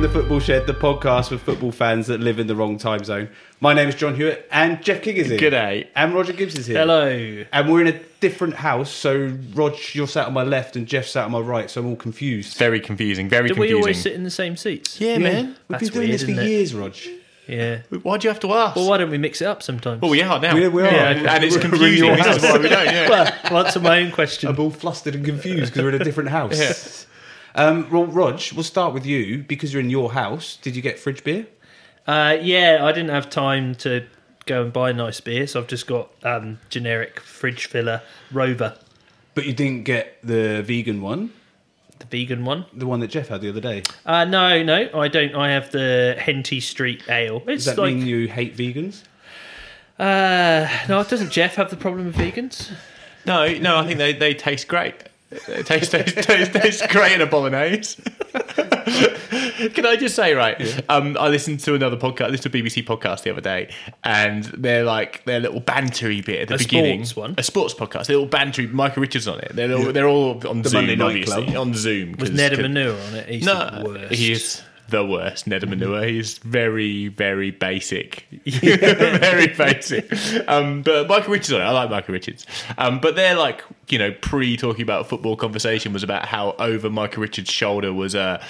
In the Football Shed, the podcast for football fans that live in the wrong time zone. My name is John Hewitt, and Jeff King is here. G'day. And Roger Gibbs is here. Hello. And we're in a different house, so Rog, you're sat on my left, and Jeff sat on my right, so I'm all confused. Very confusing. Very Do we always sit in the same seats? yeah, man. We've That's been doing weird, this for isn't it? years, Rog. Yeah. Why do you have to ask? Well, why don't we mix it up sometimes? well, we are now. We- we are. Yeah, and it's confusing. your This is why we don't. Yeah. Well, answer my own question. I'm all flustered and confused because we're in a different house. Um, well, Rog, we'll start with you because you're in your house. Did you get fridge beer? Uh, yeah, I didn't have time to go and buy nice beer, so I've just got um, generic fridge filler Rover, But you didn't get the vegan one, the vegan one. the one that Jeff had the other day. Uh, no, no, I don't. I have the Henty Street Ale. It's Does that like mean you hate vegans? uh, no, doesn't Jeff have the problem with vegans? No, no, I think they, they taste great. They taste, taste, taste, taste great in a bolognese. Can I just say, right? Um, I listened to another podcast, listened to a BBC podcast the other day, and they're like their little bantery bit at the A beginning. sports one? A sports podcast. Their little bantery. Micah Richards on it. They're all, they're all on The Zoom, Monday Night obviously Club. on Zoom. Was 'cause- Ned 'cause- Manure on it? He's no, the worst. he is the worst. Ned Manure. He's very, very basic. very basic. Um, but Micah Richards. I like Micah Richards. Um, but they're like, you know, pre talking about football conversation was about how over Micah Richards' shoulder was uh,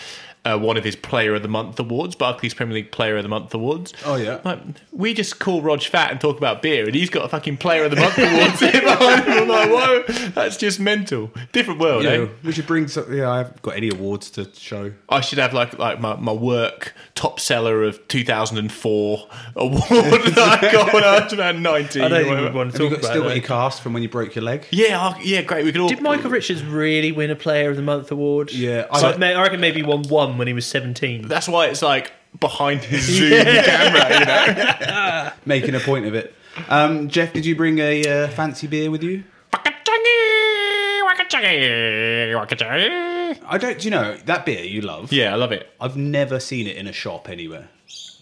uh, one of his Player of the Month awards, Barclays Premier League Player of the Month awards. Oh, yeah. Like, we just call Rog fat and talk about beer, and he's got a fucking Player of the Month award behind him. I'm like, whoa, that's just mental. Different world, You eh? we should bring some. Yeah, I haven't got any awards to show. I should have like like my, my work top seller of 2004 award that I got when I was about 19. I don't or think we whatever. want to Have you talk got, about still got your cast from when you broke your leg? Yeah, I- yeah, great. We could all. Did Micah Richards really win a Player of the Month award? Yeah, I- I, I reckon maybe he won one when he was 17. That's why it's like behind his Zoom camera, you know. Making a point of it. Um, Jeff, did you bring a uh, fancy beer with you? I don't. You know that beer you love? Yeah, I love it. I've never seen it in a shop anywhere.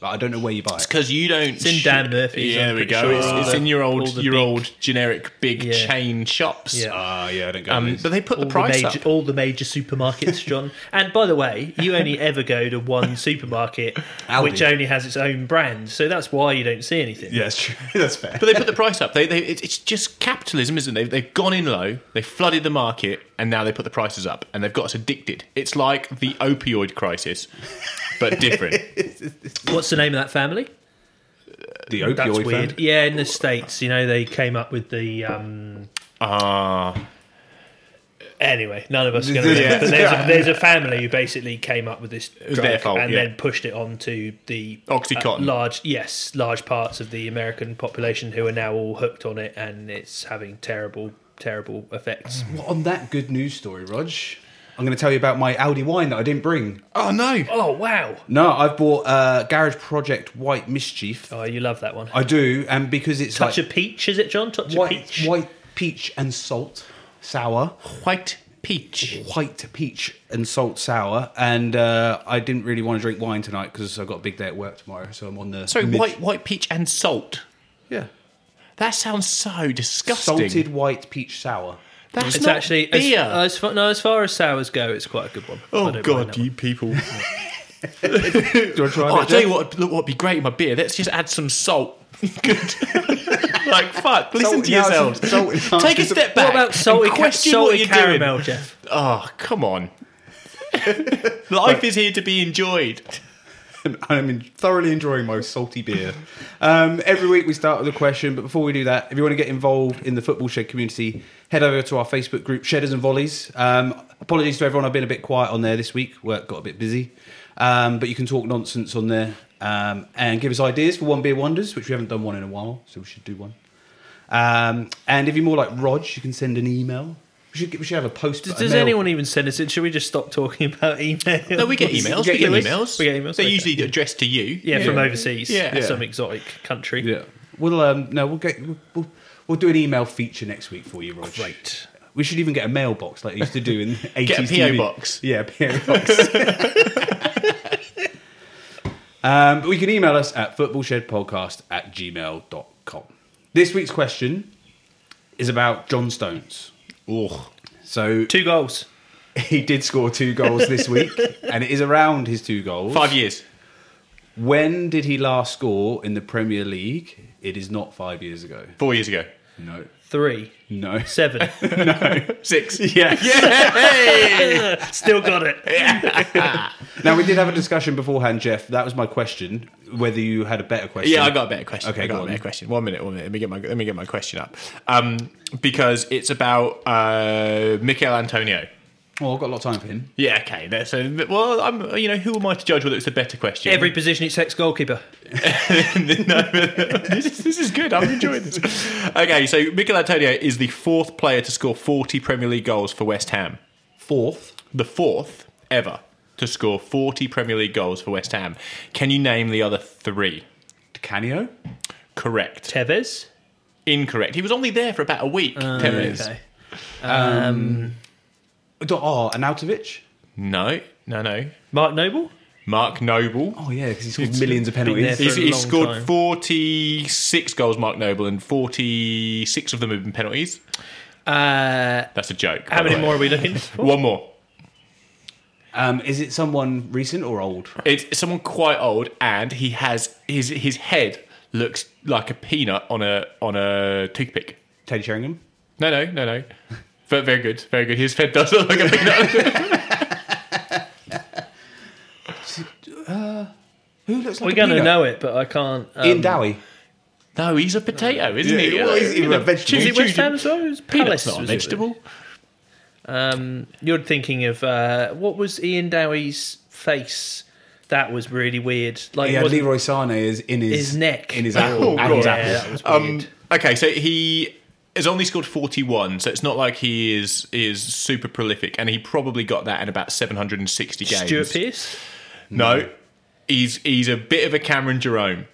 But I don't know where you buy it. Because you don't. It's in Dan Murphy's, Yeah, I'm there we pretty go. sure. It's, it's All in your old, all the your big- old generic big Yeah. chain shops. Yeah. Ah, yeah, I don't go. Um, but they put all the price major, up. all the major supermarkets, John. and by the way, you only ever go to one supermarket, Aldi. which only has its own brand. So that's why you don't see anything. yeah, that's true. that's fair. But they put the price up. They, they, it- it's just capitalism, isn't it? They've, they've gone in low, they flooded the market, and now they put the prices up, and they've got us addicted. It's like the opioid crisis, but different. What's the name of that family? the opioid That's fan. weird. Yeah, in the states, you know, they came up with the. Um, Ah, anyway, none of us are going to. Yeah. There's, a, there's a family who basically came up with this drug their fault, and yeah. then pushed it on to the Oxycontin. uh, large, yes, large parts of the American population who are now all hooked on it, and it's having terrible, terrible effects. Well, on that good news story, Rog, I'm going to tell you about my Audi wine that I didn't bring. oh no! Oh wow! No, I've bought uh, Garage Project White Mischief. Oh, you love that one. I do, and because it's Touch like of peach, is it, John? Touch of peach. white peach and salt sour, White peach. white peach and salt sour, and uh, I didn't really want to drink wine tonight because I've got a big day at work tomorrow, so I'm on the Sorry, mid- white white peach and salt. yeah, That sounds so disgusting. salted white peach sour. That's It's not actually beer. As, as far, no, as far as sours go, it's quite a good one. Oh, I oh don't mind god, you one. people! Do you want to try Oh, I'll tell you what, look what'd be great in my beer. Let's just add some salt. Good. like fuck. Listen Salt to enhances- yourselves. salt Take a step back. What about salty, ca- question salty what you're caramel, doing. Jeff? Oh, come on. Life is here to be enjoyed. I'm thoroughly enjoying my salty beer. Um, every week we start with a question, but before we do that, if you want to get involved in the Football Shed community, head over to our Facebook group, Shedders and Volleys. Um, apologies to everyone, I've been a bit quiet on there this week. Work got a bit busy. Um, but you can talk nonsense on there um, and give us ideas for One Beer Wonders, which we haven't done one in a while, so we should do one. Um, and if you're more like Rog, you can send an email. We should, we should have a post. Does, does mail- anyone even send us in? Should we just stop talking about email? No, we get emails. We We get get, emails. emails. We get emails, They're okay. usually addressed to you. Yeah, from overseas. Yeah. Some exotic country. Yeah. We'll um, no, we'll get we'll, we'll, we'll do an email feature next week for you, Rog. Great. We should even get a mailbox like they used to do in 80s Get a PO TV. box. Yeah, a PO box. Um, but we can email us at footballshedpodcast at gmail.com. This week's question is about John Stones. Oh, So Two goals. he did score two goals this week, and it is around his two goals. five years. When did he last score in the Premier League? It is not five years ago. Four years ago. No. Three. No. Seven. no. Six. Yeah. Still got it. Now we did have a discussion beforehand, Jeff. That was my question. Whether you had a better question. Yeah, I got a better question. Okay, I got go a on. better question. One minute, one minute. Let me get my let me get my question up. Um, because it's about uh, Michail Antonio. Well, I've got a lot of time for him. Yeah, okay. That's a, well, I'm. You know, who am I to judge whether it's a better question? Every position except goalkeeper. no, this, is, this is good. I'm enjoying this. Okay, so Michail Antonio is the fourth player to score 40 Premier League goals for West Ham. Fourth. The fourth ever to score 40 Premier League goals for West Ham. Can you name the other three? Canio. Correct. Tevez. Incorrect. He was only there for about a week. Tevez. Okay. Um, Oh, Arnautovic. No, no, no. Mark Noble. Mark Noble. Oh yeah, because he scored millions of penalties. there He's, he's scored time. 46 goals, Mark Noble, and 46 of them have been penalties. Uh, That's a joke. how many way. more are we looking for? One more. Um, is it someone recent or old? It's someone quite old, and he has his his head looks like a peanut on a on a toothpick. Teddy Sheringham. No, no, no, no. But very good, very good. His head does look like a peanut. Who looks like We're going to know it, but I can't. Um, Ian Dowie. no, he's a potato, isn't he? Yeah, well, he's- he's a vegetable. Is Choose- West Ham as well? Peanut's Palace, not a was it? Vegetable. Um, you're thinking of uh, what was Ian Dowie's face? That was really weird. Like He had Leroy Sane is in his, His neck. in his Oh, apple. and his yeah, apple. that was weird. Um, okay, so he has only scored 41, so it's not like he is is super prolific, and he probably got that in about 760 games. Stuart Pearce. No, he's he's a bit of a Cameron Jerome.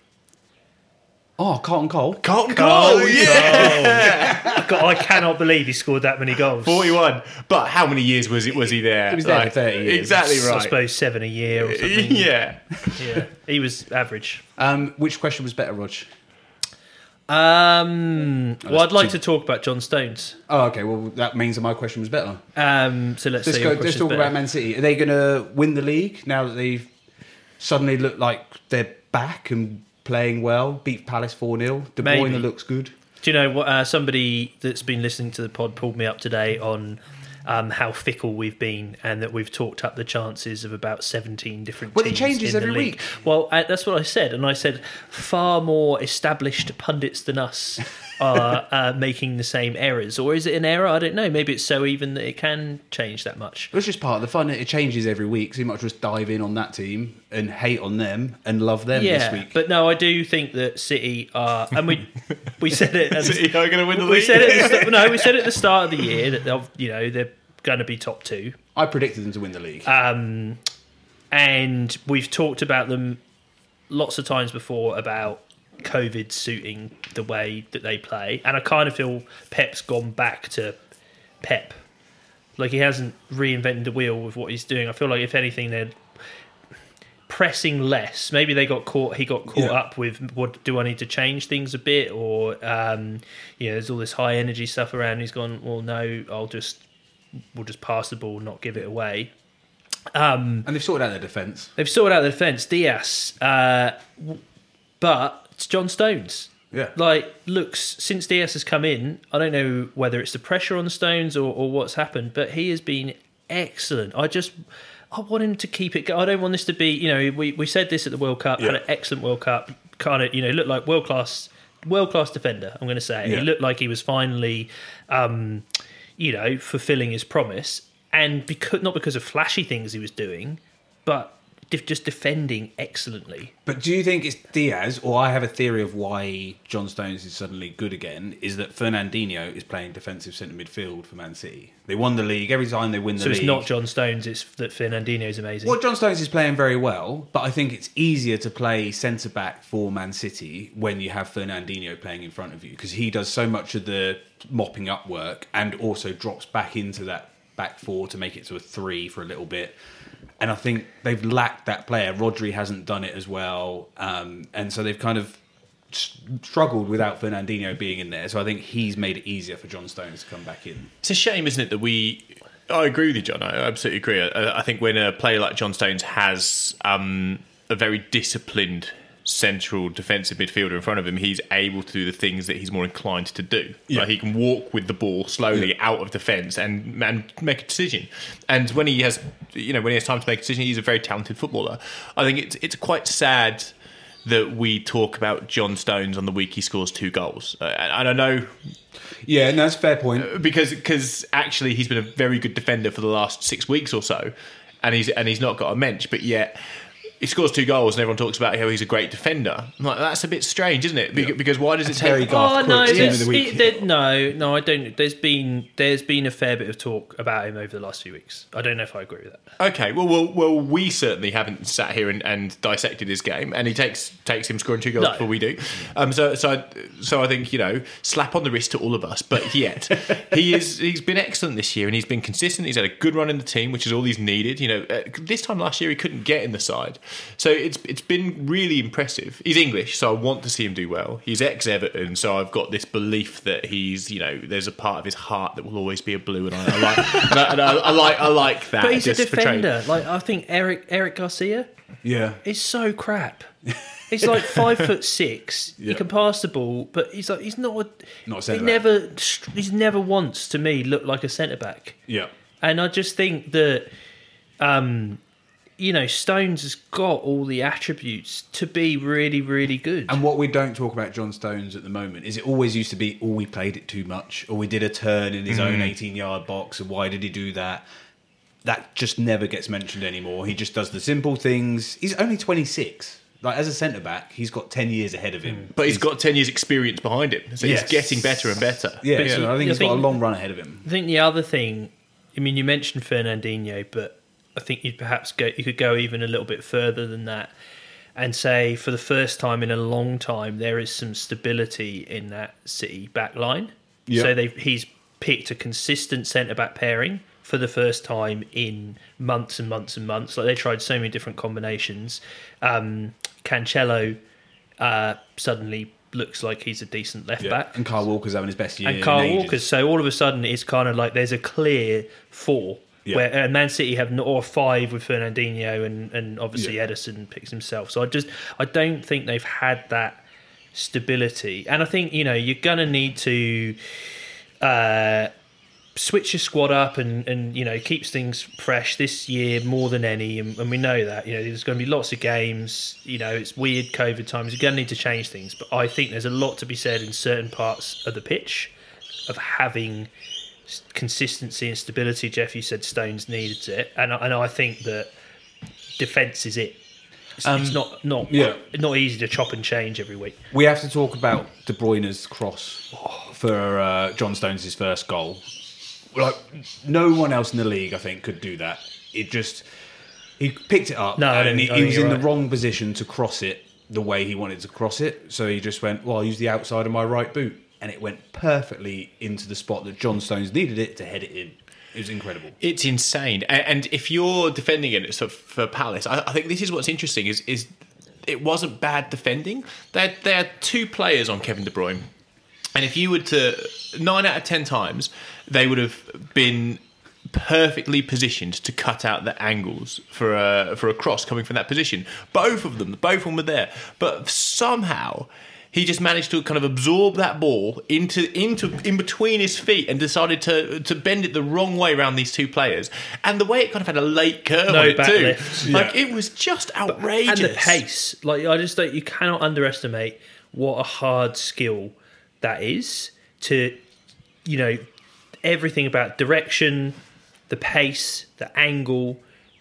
Oh, Carlton Cole. Carlton Oh, Cole, yeah, I, ca- I cannot believe he scored that many goals. 41. But how many years was it? Was he there? He was there for 30 years. Exactly right. I suppose seven a year or something. yeah. yeah. He was average. Um, which question was better, Rog? Um, well, I'd like to talk about John Stones. Oh, okay. Well, that means that my question was better. Um, so let's Let's say go. your Let's question's talk better. about Man City. Are they going to win the league now that they've suddenly looked like they're back and playing well? Beat Palace four 0 De Bruyne Maybe. looks good. Do you know what? Uh, somebody that's been listening to the pod pulled me up today on um, how fickle we've been, and that we've talked up the chances of about seventeen different. Well, it teams changes in the every league. week. Well, uh, that's what I said, and I said far more established pundits than us are uh, making the same errors, or is it an error? I don't know. Maybe it's so even that it can change that much. It's just part of the fun. It changes every week, so you might just dive in on that team and hate on them and love them Yeah, this week. but no, I do think that City are, and we we said it. At the, City are going to win the we league. said it. At the no, we said it at the start of the year that they'll, you know they're going to be top two. I predicted them to win the league. Um, and we've talked about them lots of times before about COVID suiting the way that they play, and I kind of feel Pep's gone back to Pep. Like he hasn't reinvented the wheel with what he's doing. I feel like if anything, they're pressing less. Maybe they got caught. He got caught Yeah. up with what do I need to change things a bit, or um, you know, there's all this high energy stuff around. He's gone. Well, no, I'll just we'll just pass the ball, not give it away. Um, and they've sorted out their defence. they've sorted out the defence, Dias, uh, w- but it's John Stones. Yeah. Like, looks since Dias has come in, I don't know whether it's the pressure on Stones or, or what's happened, but he has been excellent. I just, I want him to keep it. I don't want this to be, you know, we, we said this at the World Cup, had Yeah. an excellent World Cup, kind of, you know, looked like world class, world class defender. I'm going to say Yeah. he looked like he was finally, um, you know, fulfilling his promise, and because not because of flashy things he was doing, but just defending excellently. But do you think it's Dias, or I have a theory of why John Stones is suddenly good again? Is that Fernandinho is playing defensive centre midfield for Man City? They won the league every time they win the So league. So it's not John Stones; it's that Fernandinho is amazing. Well, John Stones is playing very well, but I think it's easier to play centre back for Man City when you have Fernandinho playing in front of you because he does so much of the mopping up work and also drops back into that back four to make it to a three for a little bit. And I think they've lacked that player. Rodri hasn't done it as well, um, and so they've kind of struggled without Fernandinho being in there. So I think he's made it easier for John Stones to come back in. It's a shame, isn't it, that we. I agree with you, John. I absolutely agree. I, I think when a player like John Stones has um, a very disciplined central defensive midfielder in front of him, he's able to do the things that he's more inclined to do. Yeah. Like he can walk with the ball slowly out of defence and and make a decision. And when he has, you know, when he has time to make a decision, he's a very talented footballer. I think it's it's quite sad that we talk about John Stones on the week he scores two goals. Uh, and I know Yeah, no, that's a fair point. because because actually he's been a very good defender for the last six weeks or so, and he's and he's not got a mensch, but yet he scores two goals and everyone talks about how he's a great defender. I'm like that's a bit strange, isn't it? Because, because why does it Terry take? Garth Oh no, Crooks, team of there's, the week. it- there- no, no, I don't. There's been there's been a fair bit of talk about him over the last few weeks. I don't know if I agree with that. Okay, well, well, well, we certainly haven't sat here and, and dissected his game, and he takes takes him scoring two goals No. before we do. Um, so, so, I, so I think you know, slap on the wrist to all of us. But yet, he is he's been excellent this year, and he's been consistent. He's had a good run in the team, which is all he's needed. You know, uh, this time last year he couldn't get in the side, so it's it's been really impressive. He's English, so I want to see him do well. He's ex Everton, so I've got this belief that he's you know there's a part of his heart that will always be a blue, and I, I like and I, and I, I like I like that. But he's a just for trade. defender. Like I think Eric Eric Garcia Yeah, is so crap. He's like five foot six. He can pass the ball, but he's like he's not. A, Not a he never. He's never once to me looked like a centre back. yeah. And I just think that, um, you know, Stones has got all the attributes to be really, really good. And what we don't talk about John Stones at the moment is it always used to be, oh, we played it too much, or we did a turn in his own mm. 18 yard box, and why did he do that? That just never gets mentioned anymore. He just does the simple things. He's only 26. Like, as a centre back, he's got 10 years ahead of him. But he's got 10 years' experience behind him. So Yes. he's getting better and better. Yeah, But so I think I he's got a long run ahead of him. I think the other thing, I mean, you mentioned Fernandinho, but I think you'd perhaps go, you could go even a little bit further than that and say for the first time in a long time there is some stability in that City back line. Yeah. So they he's picked a consistent centre back pairing for the first time in months and months and months. Like they tried so many different combinations. Um, Cancelo uh, suddenly looks like he's a decent left back And Kyle Walker's having his best year. and Kyle ages. Walker. So all of a sudden, it's kind of like there's a clear four. Yeah. Where uh, Man City have not, or five with Fernandinho and, and obviously Yeah. Ederson picks himself. So I just I don't think they've had that stability, and I think you know you're gonna need to uh, switch your squad up and and you know keeps things fresh this year more than any, and, and we know that you know there's going to be lots of games. You know it's weird COVID times. You're going to need to change things, but I think there's a lot to be said in certain parts of the pitch of having consistency and stability. Jeff, you said Stones needed it, and I- and I think that defense is it. It's, it's not not yeah. not easy to chop and change every week. We have to talk about De Bruyne's cross for uh, John Stones' first goal. Like no one else in the league, I think, could do that. It just he picked it up No, and he, he was you're in the wrong position to cross it the way he wanted to cross it. So he just went, "Well, I'll use the outside of my right boot," and it went perfectly into the spot that John Stones needed it to head it in. It was incredible. It's insane. A- And if you're defending it so for Palace, I I think this is what's interesting is is it wasn't bad defending. There there are two players on Kevin De Bruyne. And if you were to nine out of ten times, they would have been perfectly positioned to cut out the angles for a for a cross coming from that position. Both of them, both of them were there, but somehow he just managed to kind of absorb that ball into into in between his feet and decided to to bend it the wrong way around these two players. And the way it kind of had a late curve No on it too, lift. like it was just outrageous. and the pace. Like I just don't. You cannot underestimate what a hard skill that is to, you know, everything about direction, the pace, the angle,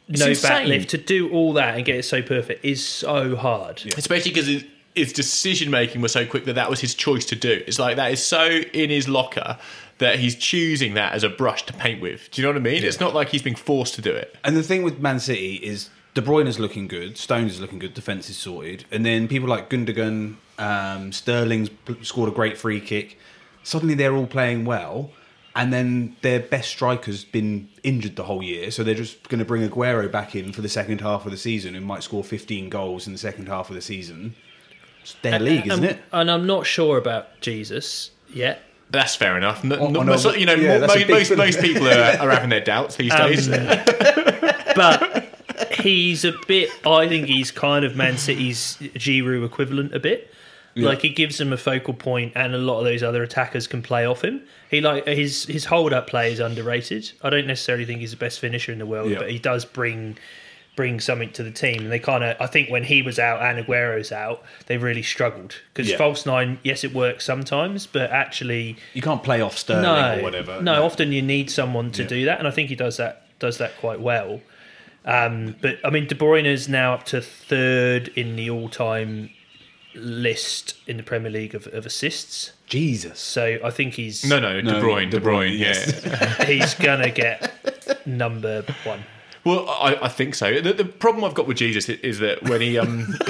no insane. back lift. To do all that and get it so perfect is so hard. especially because his, decision making was so quick that that was his choice to do. It's like that is so in his locker that he's choosing that as a brush to paint with. Do you know what I mean? It's not like he's being forced to do it. And the thing with Man City is De Bruyne is looking good, Stones is looking good, defense is sorted, and then people like Gundogan, um, Sterling's scored a great free kick. Suddenly they're all playing well, and then their best striker's been injured the whole year, so they're just going to bring Aguero back in for the second half of the season and might score 15 goals in the second half of the season. It's their league, uh, isn't and, it? And I'm not sure about Jesus yet. That's fair enough. Oh, no, On- no- on most- a- you know, yeah, mo- that's a most, big most, thing. most people are, are having their doubts these um, days. but he's a bit. I think he's kind of Man City's Giroud equivalent a bit. Like he gives them a focal point, and a lot of those other attackers can play off him. He like his his hold up play is underrated. I don't necessarily think he's the best finisher in the world, Yeah. but he does bring bring something to the team. And they kind of, I think, when he was out and Aguero's out, they really struggled because Yeah. false nine, yes, it works sometimes, but actually, You can't play off Sterling no, or whatever. No, often you need someone to Yeah. do that, and I think he does that does that quite well. Um, but I mean, De Bruyne is now up to third in the all-time list in the Premier League of, of assists. Jesus. So I think he's no, no, De No, Bruyne, De De Bruyne, Bruyne, yeah. he's gonna get number one. Well, I, I think so. The, the problem I've got with Jesus is that when he um,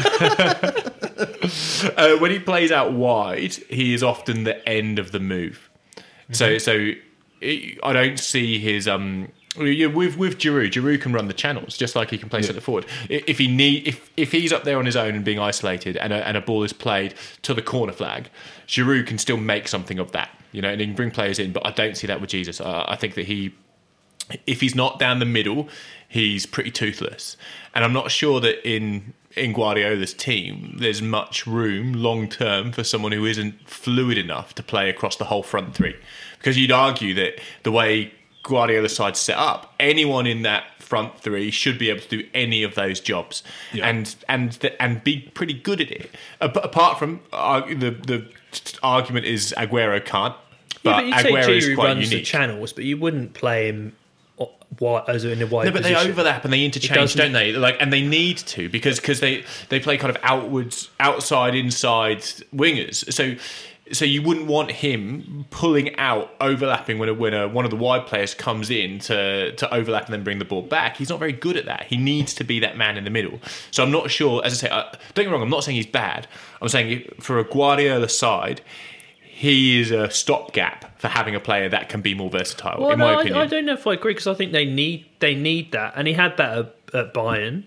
uh, when he plays out wide, he is often the end of the move. So, so it, I don't see his um. yeah, With with Giroud, Giroud can run the channels just like he can play centre forward. If he need, if if he's up there on his own and being isolated, and a, and a ball is played to the corner flag, Giroud can still make something of that, you know, and he can bring players in. But I don't see that with Jesus. I, I think that he if he's not down the middle, he's pretty toothless. And I'm not sure that in in Guardiola's team, there's much room long term for someone who isn't fluid enough to play across the whole front three. Because you'd argue that the way Guardiola's side's set up, anyone in that front three should be able to do any of those jobs Yeah. and and and be pretty good at it. Apart from uh, the the argument is Aguero can't. But, yeah, but you'd Aguero say is Giroud quite runs the unique. channels, but you wouldn't play him wide, as in a wide No, but they overlap and they interchange, don't they? Like, and they need to because because they they play kind of outwards, outside, inside wingers. So. So you wouldn't want him pulling out, overlapping when a, when a, one of the wide players comes in to to overlap and then bring the ball back. He's not very good at that. He needs to be that man in the middle. So I'm not sure. As I say, uh, don't get me wrong. I'm not saying he's bad. I'm saying for a Guardiola side, he is a stopgap for having a player that can be more versatile. Well, in no, my I, opinion, I don't know if I agree because I think they need they need that, and he had that at, at Bayern.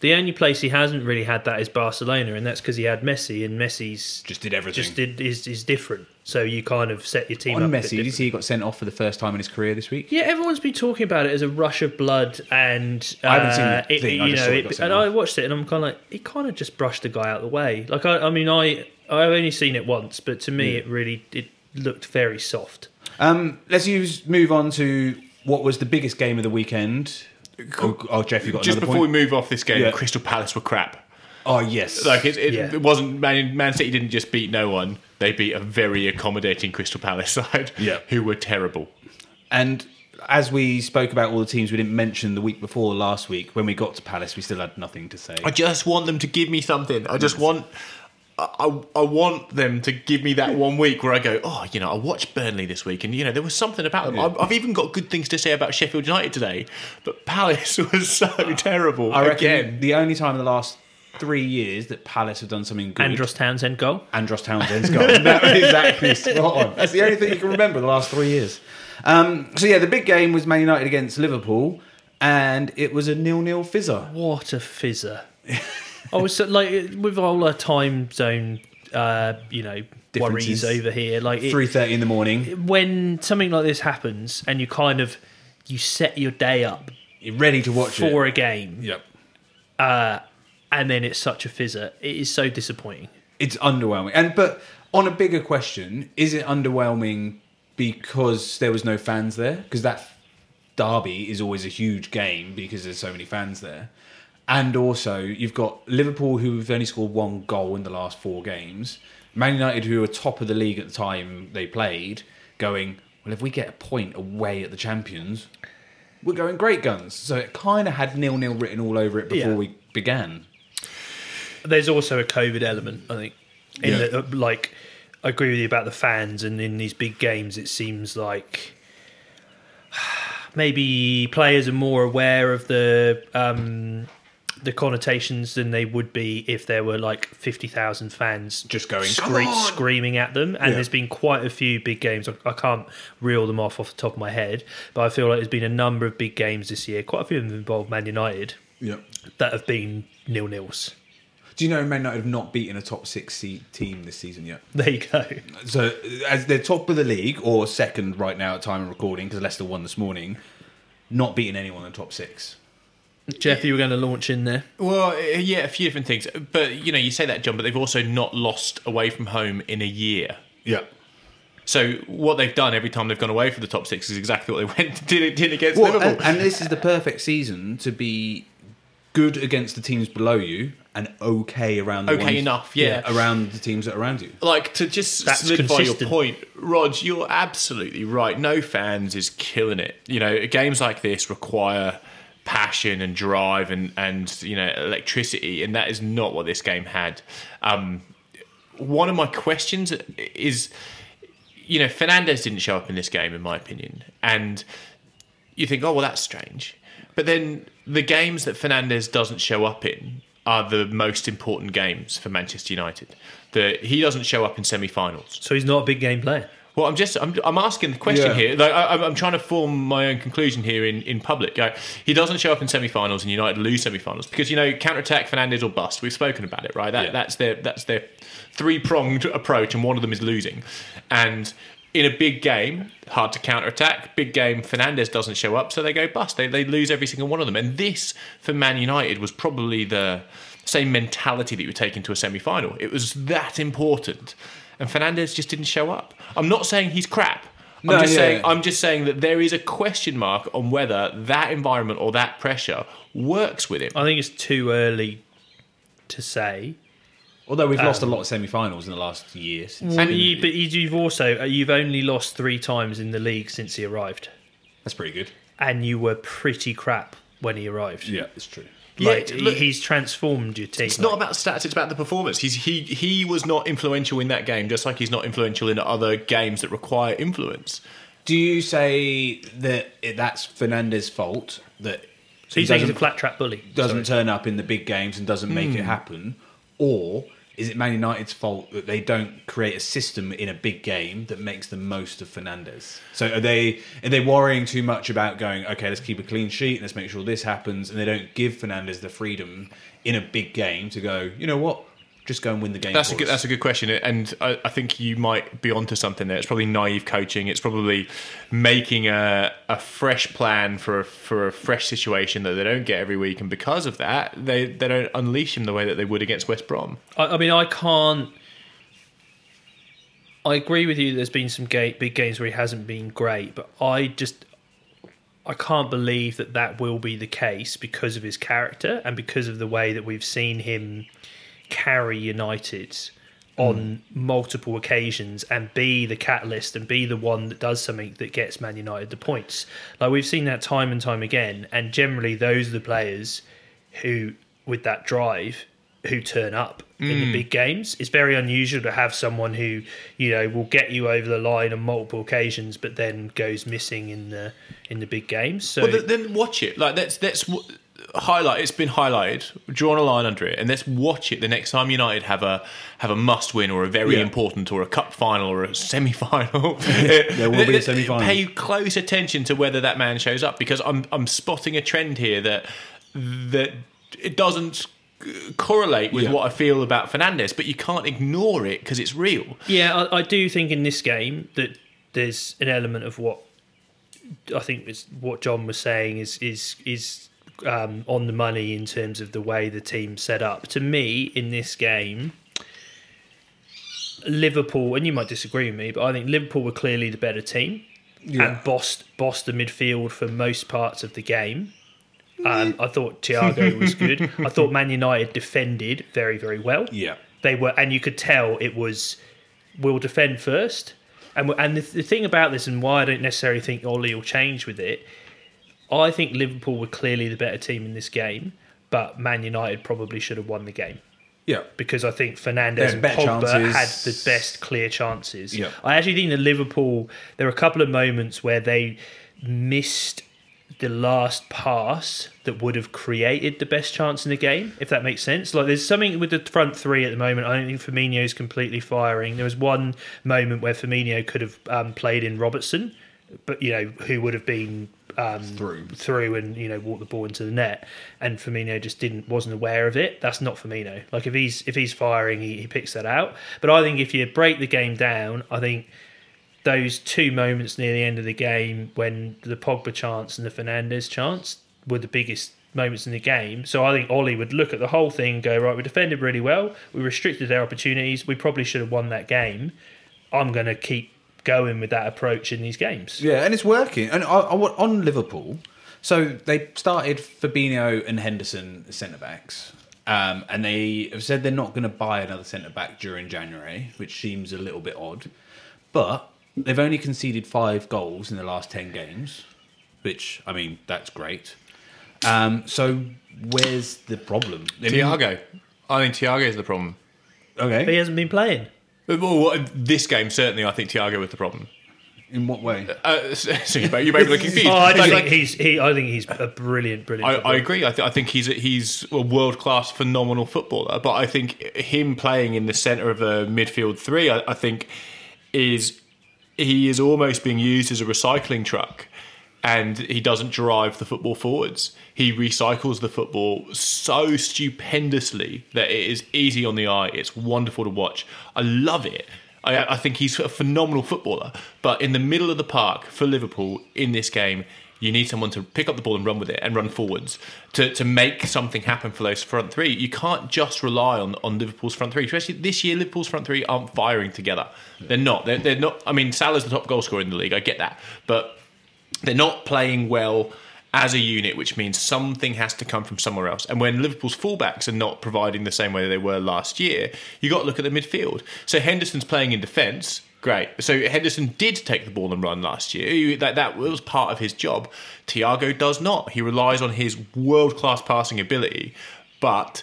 The only place he hasn't really had that is Barcelona, and that's because he had Messi, and Messi's Just did everything. just did, is is different. So you kind of set your team On up. a bit Messi, did you see he got sent off for the first time in his career this week? Yeah, everyone's been talking about it as a rush of blood, and uh, I haven't seen the it, thing, I you just know, saw it it- got sent and I watched it, and I'm kind of like, he kind of just brushed the guy out of the way. Like, I, I mean, I I've only seen it once, but to me, it really it looked very soft. Um, let's use move on to what was the biggest game of the weekend. Oh, oh Jeff, you got just another before point? we move off this game, Yeah. Crystal Palace were crap. Oh yes, Like it, it, Yeah. it wasn't Man, Man City didn't just beat no one; they beat a very accommodating Crystal Palace side, Yeah. who were terrible. And as we spoke about all the teams we didn't mention the week before last week, when we got to Palace, we still had nothing to say. I just want them to give me something. I just want. I, I I want them to give me that one week where I go, oh, you know, I watched Burnley this week, and you know, there was something about them. I've, I've even got good things to say about Sheffield United today, but Palace was so terrible I reckon again. the only time in the last three years that Palace have done something good. Andros Townsend goal. Andros Townsend's goal. that was exactly spot on. That's the only thing you can remember the last three years. Um, so yeah, the big game was Man United against Liverpool, and it was a nil-nil fizzer. What a fizzer! I was like with all our time zone, uh, you know, worries Differences. over here. Like it, Three thirty in the morning. when something like this happens, and you kind of you set your day up You're ready to watch for it. a game, Yep. and then it's such a fizzer. It is so disappointing. It's underwhelming. And but on a bigger question, is it underwhelming because there was no fans there? Because that derby is always a huge game because there's so many fans there. And also, you've got Liverpool who've only scored one goal in the last four games. Man United, who were top of the league at the time they played, going, well, if we get a point away at the champions, we're going great guns. So it kind of had nil nil written all over it before Yeah. we began. There's also a COVID element, I think. In Yeah. that, uh, like, I agree with you about the fans, and in these big games, it seems like maybe players are more aware of the um, the connotations than they would be if there were like 50,000 fans Just going, scre- screaming at them. And Yeah. there's been quite a few big games. I, I can't reel them off off the top of my head, but I feel like there's been a number of big games this year. Quite a few of them involved Man United Yeah. that have been nil nils. Do you know Man United have not beaten a top six team this season yet? There you go. So as they're top of the league or second right now at time of recording because Leicester won this morning, not beating anyone in the top six. Jeff, you were going to launch in there. Well, uh, yeah, a few different things. But, you know, you say that, John, but they've also not lost away from home in a year. Yeah. So what they've done every time they've gone away from the top six is exactly what they went did, did against Well, Liverpool. and, and this is the perfect season to be good against the teams below you and okay around the Okay ones- enough, yeah. around the teams that are around you. like to just That's solidify your point, Rog, you're absolutely right. No fans is killing it. You know, games like this require passion and drive and and you know electricity, and that is not what this game had. Um, one of my questions is, you know, Fernandes didn't show up in this game, in my opinion, and you think, oh well, that's strange. But then the games that Fernandes doesn't show up in are the most important games for Manchester United. That he doesn't show up in semi-finals. So he's not a big game player. Well, I'm just I'm, I'm asking the question Yeah. here. Like, I, I'm- I'm trying to form my own conclusion here in, in public. Like, he doesn't show up in semi-finals and United lose semi-finals because you know counter-attack Fernandes or bust. We've spoken about it, right? That Yeah. that's their that's their three-pronged approach, and one of them is losing. And in a big game, hard to counter-attack. Big game, Fernandes doesn't show up, so they go bust. They they lose every single one of them. And this for Man United was probably the same mentality that you would take into a semi-final. It was that important, and Fernandes just didn't show up. I'm not saying he's crap. I'm No, just yeah. saying I'm just saying that there is a question mark on whether that environment or that pressure works with him. I think it's too early to say. Although we've lost a lot of semi-finals in the last year. Since And you, but you- you've also uh, you've only lost three times in the league since he arrived, That's pretty good. and you were pretty crap when he arrived. Yeah, it's true. Like Yeah, he- look- he's transformed your team. It's not about stats; it's about the performance. He's he he was not influential in that game, just like he's not influential in other games that require influence. Do you say that that's Fernandes's fault that so you he think he's a flat track bully? doesn't Sorry. turn up in the big games and doesn't make it hmm. happen, or is it Man United's fault that they don't create a system in a big game that makes the most of Fernandes? So are they are they worrying too much about going okay, let's keep a clean sheet, let's make sure this happens, and they don't give Fernandes the freedom in a big game to go, you know what, just go and win the game. That's a for good. us." That's a good question, and I, I think you might be onto something there. It's probably naive coaching. It's probably making a, a fresh plan for a, for a fresh situation that they don't get every week, and because of that, they they don't unleash him the way that they would against West Brom. I, I mean, I can't. I agree with you. There's been some ga- big games where he hasn't been great, but I just I can't believe that that will be the case because of his character and because of the way that we've seen him carry United on multiple occasions and be the catalyst and be the one that does something that gets Man United the points. Like we've seen that time and time again, and generally those are the players who, with that drive, who turn up in the mm. big games. It's very unusual to have someone who you know will get you over the line on multiple occasions, but then goes missing in the in the big games. So Well, then watch it. Like that's that's highlight. It's been highlighted. Drawn a line under it, and let's watch it the next time United have a have a must win or a very Yeah. important or a cup final or a semi final. there will be a semi-final. Pay close attention to whether that man shows up because I'm I'm spotting a trend here that that it doesn't correlate with Yeah. what I feel about Fernandes, but you can't ignore it because it's real. Yeah, I, I do think in this game that there's an element of what I think is what John was saying is is is um, on the money in terms of the way the team set up. To me, in this game, Liverpool, and you might disagree with me, but I think Liverpool were clearly the better team and bossed bossed the midfield for most parts of the game. Um, I thought Thiago was good. I thought Man United defended very very well yeah. they were, and you could tell it was we'll defend first. And and the, the thing about this, and why I don't necessarily think Ollie will change with it, I think Liverpool were clearly the better team in this game, but Man United probably should have won the game Yeah. because I think Fernandes and Pogba chances. had the best clear chances. Yeah. I actually think that Liverpool, there were a couple of moments where they missed the last pass that would have created the best chance in the game, if that makes sense. Like there's something with the front three at the moment. I don't think Firmino is completely firing. There was one moment where Firmino could have um, played in Robertson, but you know who would have been um, Through. through and you know walk the ball into the net, and Firmino just didn't wasn't aware of it. That's not Firmino. Like if he's if he's firing, he, he picks that out. But I think if you break the game down, I think those two moments near the end of the game when the Pogba chance and the Fernandes chance were the biggest moments in the game. So I think Ollie would look at the whole thing and go, right, we defended really well, we restricted their opportunities, we probably should have won that game. I'm going to keep going with that approach in these games. Yeah, and it's working. And I, I, want- on Liverpool, so they started Fabinho and Henderson as centre backs. Um, and they have said they're not going to buy another centre back during January, which seems a little bit odd. But they've only conceded five goals in the last 10 games, which, I mean, that's great. Um, so where's the problem? I mean- Thiago. I think Thiago is the problem. Okay. But he hasn't been playing. Well, this game certainly, I think Thiago was the problem. In what way? Uh, so so you may, you may be looking confused. Oh, I think like- he's he. I think he's a brilliant, brilliant. I, I agree. I, th- I think he's a, he's a world class, phenomenal footballer. But I think him playing in the centre of a midfield three, I, I think, is he is almost being used as a recycling truck, and he doesn't drive the football forwards. He recycles the football so stupendously that it is easy on the eye. It's wonderful to watch. I love it. I, I think he's a phenomenal footballer. But in the middle of the park for Liverpool in this game, you need someone to pick up the ball and run with it and run forwards to, to make something happen for those front three. You can't just rely on, on Liverpool's front three, especially this year. Liverpool's front three aren't firing together. They're not. They're, they're not. I mean, Salah's the top goal scorer in the league. I get that, but they're not playing well as a unit, which means something has to come from somewhere else. And when Liverpool's fullbacks are not providing the same way they were last year, you got to look at the midfield. So Henderson's playing in defence. Great. So Henderson did take the ball and run last year. That that was part of his job. Thiago does not. He relies on his world class passing ability, but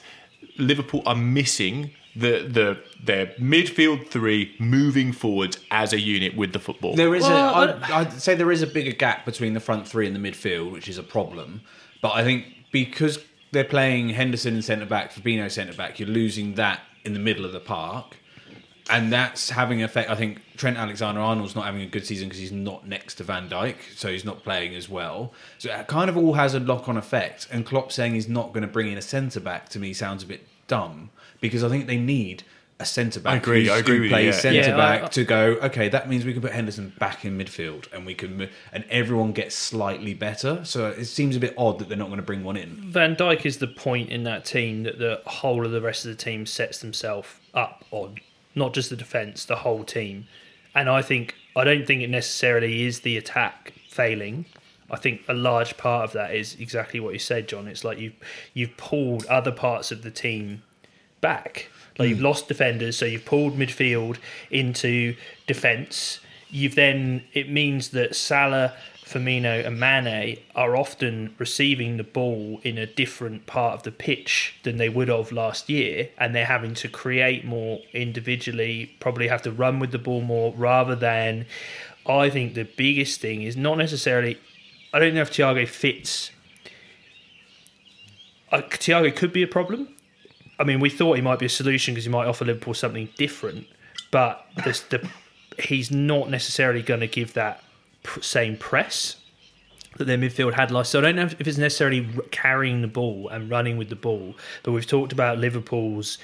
Liverpool are missing the the their midfield three moving forwards as a unit with the football. There is Well, a, I'd, I'd say there is a bigger gap between the front three and the midfield, which is a problem. But I think because they're playing Henderson in centre back, Fabinho centre back, you're losing that in the middle of the park, and that's having an effect. I think Trent Alexander-Arnold's not having a good season because he's not next to Van Dijk, so he's not playing as well. So it kind of all has a knock-on effect. And Klopp saying he's not going to bring in a centre back to me sounds a bit dumb because I think they need. A centre back I agree, who's- I agree who with you, plays yeah. centre Yeah, I- back to go. Okay, that means we can put Henderson back in midfield, and we can, and everyone gets slightly better. So it seems a bit odd that they're not going to bring one in. Van Dijk is the point in that team that the whole of the rest of the team sets themselves up on, not just the defence, the whole team. And I think I don't think it necessarily is the attack failing. I think a large part of that is exactly what you said, John. It's like you've you've pulled other parts of the team back. Like you've lost defenders, so you've pulled midfield into defence. You've then it means that Salah, Firmino, and Mane are often receiving the ball in a different part of the pitch than they would have last year, and they're having to create more individually. Probably have to run with the ball more rather than. I think the biggest thing is not necessarily. I don't know if Thiago fits. Uh, Thiago could be a problem. I mean, we thought he might be a solution because he might offer Liverpool something different, but this, the, he's not necessarily going to give that same press that their midfield had last. So I don't know if it's necessarily carrying the ball and running with the ball, but we've talked about Liverpool's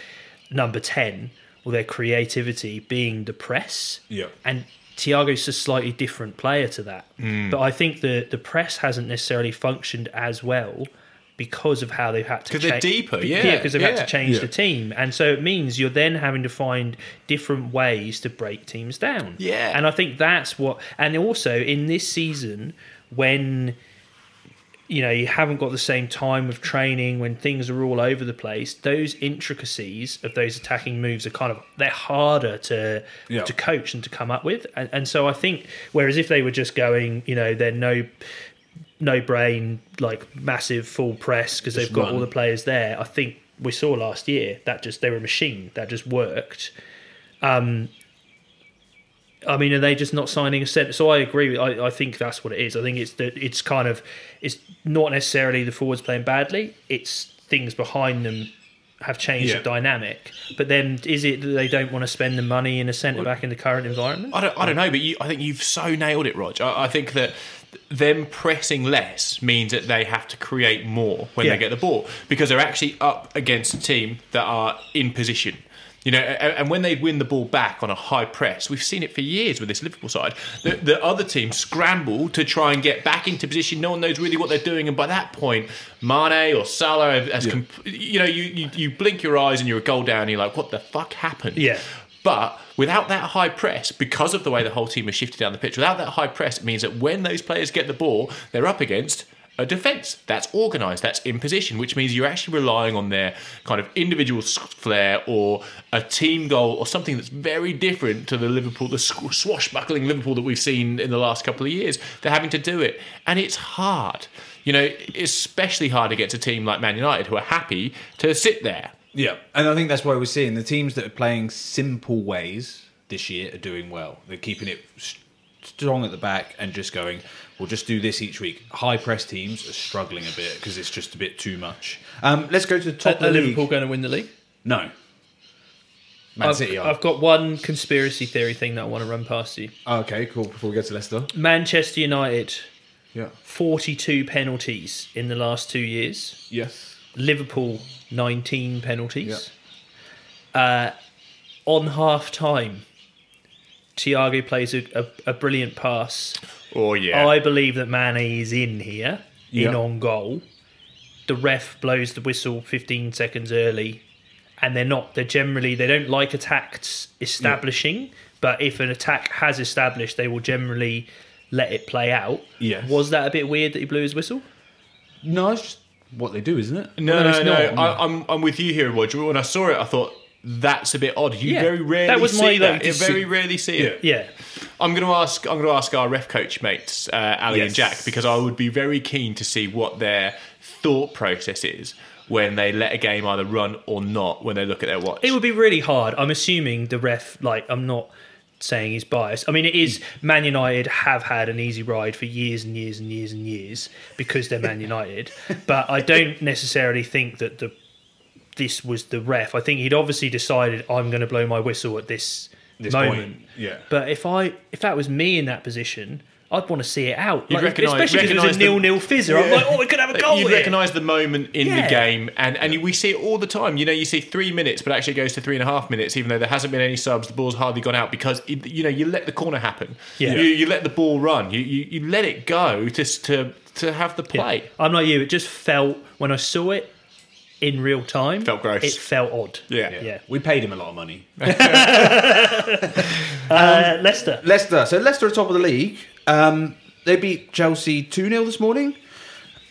number 10 or their creativity being the press. Yeah. And Thiago's a slightly different player to that. Mm. But I think the, the press hasn't necessarily functioned as well because of how they've had to 'Cause they're deeper, Be- yeah, because they've had to change Yeah. the team. And so it means you're then having to find different ways to break teams down. Yeah. And I think that's what and also in this season when you know you haven't got the same time of training when things are all over the place those intricacies of those attacking moves are kind of they're harder to Yeah. to coach and to come up with and, and so i think whereas if they were just going you know they're no no brain like massive full press because they've got run. all the players there i think we saw last year that just they were a machine that just worked um I mean, are they just not signing a centre? So I agree. I, I think that's what it is. I think it's that it's kind of it's not necessarily the forwards playing badly. It's things behind them have changed Yeah. the dynamic. But then is it that they don't want to spend the money in a centre back in the current environment? I don't, I don't know, but you, I think you've so nailed it, Rog. I, I think that them pressing less means that they have to create more when Yeah. they get the ball because they're actually up against a team that are in position. You know, and when they win the ball back on a high press, we've seen it for years with this Liverpool side. The, the other team scramble to try and get back into position. No one knows really what they're doing, and by that point, Mane or Salah has, Yeah. comp- you know, you, you you blink your eyes and you're a goal down. And you're like, what the fuck happened? Yeah. But without that high press, because of the way the whole team has shifted down the pitch, without that high press, it means that when those players get the ball, they're up against a defence that's organised, that's in position, which means you're actually relying on their kind of individual flair or a team goal or something that's very different to the Liverpool, the swashbuckling Liverpool that we've seen in the last couple of years. They're having to do it, and it's hard. You know, especially hard against a team like Man United who are happy to sit there. Yeah, and I think that's why we're seeing the teams that are playing simple ways this year are doing well. They're keeping it strong at the back and just going, we'll just do this each week. High press teams are struggling a bit because it's just a bit too much. Um, let's go to the top Are, of the Liverpool going to win the league? No. Man I've, City are. I've got one conspiracy theory thing that I want to run past you. Oh, okay, cool. Before we go to Leicester. Manchester United, Yeah. 42 penalties in the last two years. Yes. Liverpool, 19 penalties. Uh, on half time, Thiago plays a, a, a brilliant pass. Oh yeah, I believe that Mane is in here, in on goal. The ref blows the whistle 15 seconds early, and they're not. They're generally they don't like attacks establishing, but if an attack has established, they will generally let it play out. Yes. Was that a bit weird that he blew his whistle? No, it's just what they do, isn't it? No, Well, no, no. I, I'm I'm with you here, Roger. When I saw it, I thought that's a bit odd. You Yeah, very rarely that was see my, that. You very rarely see it. Yeah. I'm going to ask. I'm going to ask our ref coach mates, uh, Ali and Jack, because I would be very keen to see what their thought process is when they let a game either run or not when they look at their watch. It would be really hard. I'm assuming the ref, like, I'm not saying he's biased. I mean, it is Man United have had an easy ride for years and years and years and years because they're Man United. but I don't necessarily think that the this was the ref. I think he'd obviously decided I'm going to blow my whistle at this, This moment. point, yeah. But if I if that was me in that position. I'd want to see it out, You'd like, recognise- especially if it was a nil-nil fizzer. I'm like, oh, we could have a goal you recognise the moment in the game, and, and we see it all the time. You know, you see three minutes, but actually it goes to three and a half minutes, even though there hasn't been any subs. The ball's hardly gone out because it, you know you let the corner happen. Yeah. You, you let the ball run. You, you you let it go just to to have the Yeah. play. I'm not you. It just felt when I saw it in real time. Felt gross. It felt odd. Yeah. Yeah. We paid him a lot of money. Uh, Leicester. Leicester. So Leicester are top of the league. Um, they beat Chelsea 2 0 this morning.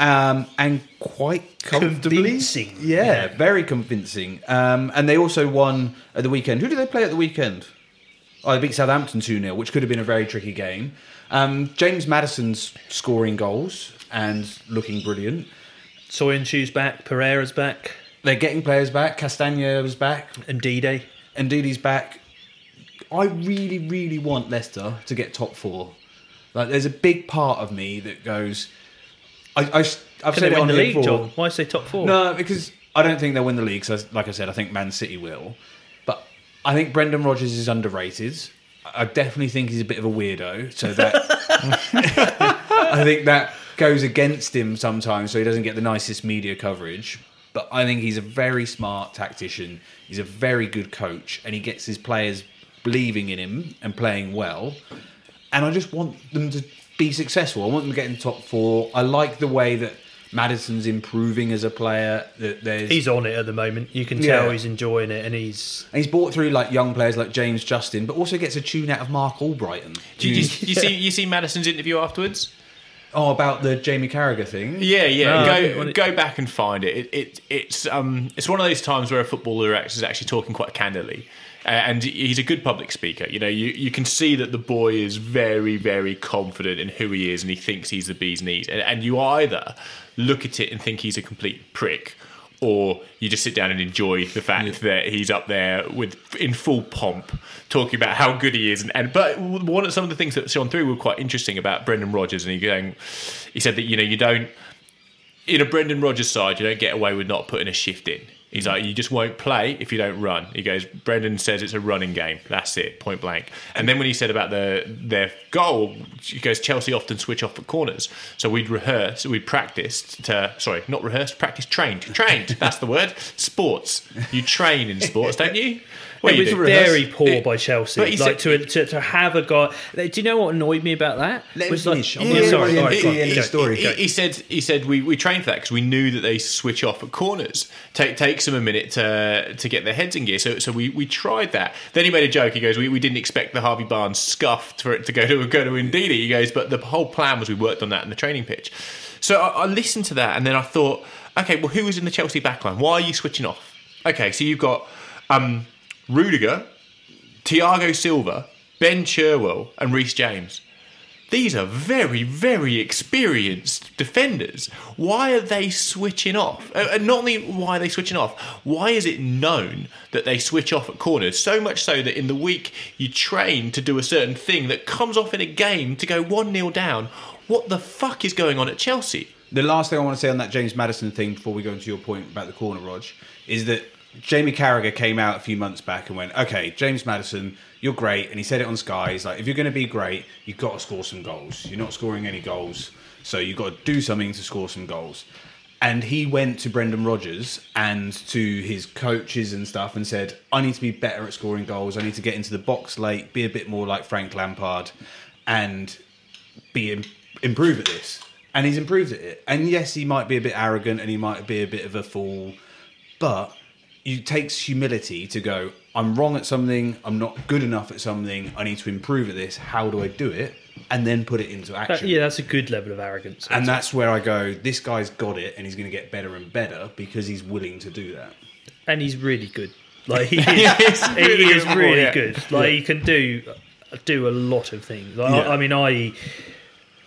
Um, and quite comfortably. Convincing. Yeah, Yeah. very convincing. Um, and they also won at the weekend. Who did they play at the weekend? Oh, they beat Southampton 2 0, which could have been a very tricky game. Um, James Maddison's scoring goals and looking brilliant. Soyuncu's back. Pereira's back. They're getting players back. Castagna was back. And Dide. and Didi's back. I really, really want Leicester to get top four. Like, there's a big part of me that goes. I, I, have said it on the league, before. John? Why say top four? No, because I don't think they'll win the league. So, like I said, I think Man City will. But I think Brendan Rodgers is underrated. I definitely think he's a bit of a weirdo. So that I think that goes against him sometimes. So he doesn't get the nicest media coverage. But I think he's a very smart tactician. He's a very good coach, and he gets his players believing in him and playing well. And I just want them to be successful. I want them to get in the top four. I like the way that Maddison's improving as a player. That there's He's on it at the moment. You can Yeah. tell he's enjoying it, and he's. and he's brought through like young players like James Justin, but also gets a tune out of Marc Albrighton. Do you, you, you see you see Maddison's interview afterwards? Oh, about the Jamie Carragher thing. Yeah, yeah. No, go go back and find it. it, it it's um it's one of those times where a footballer is actually talking quite candidly. And he's a good public speaker. You know, you, you can see that the boy is very, very confident in who he is and he thinks he's the bee's knees. And, and you either look at it and think he's a complete prick, or you just sit down and enjoy the fact that he's up there with in full pomp talking about how good he is and, and but one of some of the things that Sean through were quite interesting about Brendan Rodgers and he going he said that you know you don't in a Brendan Rodgers side you don't get away with not putting a shift in He's like, you just won't play if you don't run. He goes, Brendan says it's a running game. That's it, point blank. And then when he said about the their goal, he goes, Chelsea often switch off at corners. So we'd rehearse, we'd practiced to, sorry, not rehearsed, practice trained. Trained, that's the word. Sports. You train in sports, don't you? What it was very poor It- by Chelsea. but Like said- to, to to have a guy. Do you know what annoyed me about that? Let him was like, finish. I'm yeah, sorry, let him sorry, finish go on, the end of story. He, he said he said we, we trained for that because we knew that they switch off at corners. Take takes them a minute to to get their heads in gear. So so we, we tried that. Then he made a joke. He goes, we, we didn't expect the Harvey Barnes scuffed for it to go to go to Indeed. He goes, but the whole plan was we worked on that in the training pitch. So I, I listened to that and then I thought, okay, well who was in the Chelsea backline? Why are you switching off? Okay, so you've got um, Rudiger, Thiago Silva, Ben Chilwell, and Reece James these are very, very experienced defenders. Why are they switching off? Uh, And not only why are they switching off, why is it known that they switch off at corners? So much so that in the week you train to do a certain thing that comes off in a game to go 1 0 down. What the fuck is going on at Chelsea? The last thing I want to say on that James Maddison thing before we go into your point about the corner, Rog, is that Jamie Carragher came out a few months back and went, okay, James Maddison, you're great. And he said it on Sky. He's like, if you're going to be great, you've got to score some goals. You're not scoring any goals. So you've got to do something to score some goals. And he went to Brendan Rodgers and to his coaches and stuff and said, I need to be better at scoring goals. I need to get into the box late, be a bit more like Frank Lampard, and be im- improve at this. And he's improved at it. And yes, he might be a bit arrogant and he might be a bit of a fool, but it takes humility to go, I'm wrong at something, I'm not good enough at something, I need to improve at this. How do I do it? And then put it into That- action. yeah, that's a good level of arrogance. And that's where I go, this guy's got it and he's going to get better and better because he's willing to do that. and he's really good. Like he is, he's he really is good, really yeah. good. Like he can do do a lot of things. Like, Yeah. I, I mean, I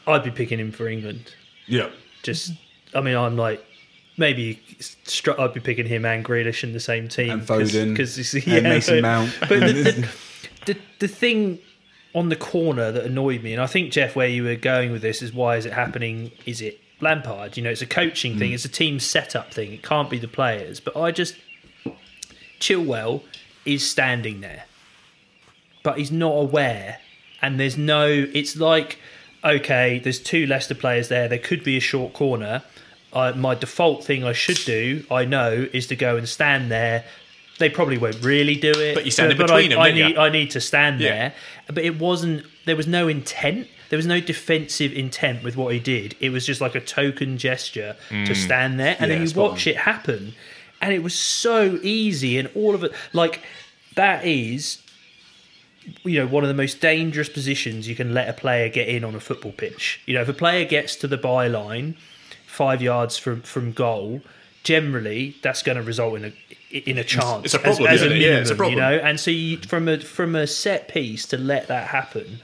I'd be picking him for England. Yeah. Just, I mean, I'm like maybe I'd be picking him and Grealish in the same team And Foden, because and Mason Mount. But the, the, the the thing on the corner that annoyed me, and I think Jeff, where you were going with this is why is it happening? Is it Lampard? You know, it's a coaching Mm. thing. It's a team setup thing. It can't be the players. But I just Chilwell is standing there, but he's not aware, and there's no. It's like okay, there's two Leicester players there. There could be a short corner. Uh, my default thing I should do, I know, is to go and stand there. They probably won't really do it, But you stand in but between I, them, I don't you? need, I need to stand Yeah. there. But it wasn't. There was no intent. There was no defensive intent with what he did. It was just like a token gesture Mm. to stand there, and Yeah, then you watch on. it happen, and it was so easy, and all of it like that is you know one of the most dangerous positions you can let a player get in on a football pitch. You know, if a player gets to the byline five yards from from goal, generally that's going to result in a in a chance. it's a problem, as, as a minimum, Yeah, it's a problem. You know, and so you, from a from a set piece to let that happen.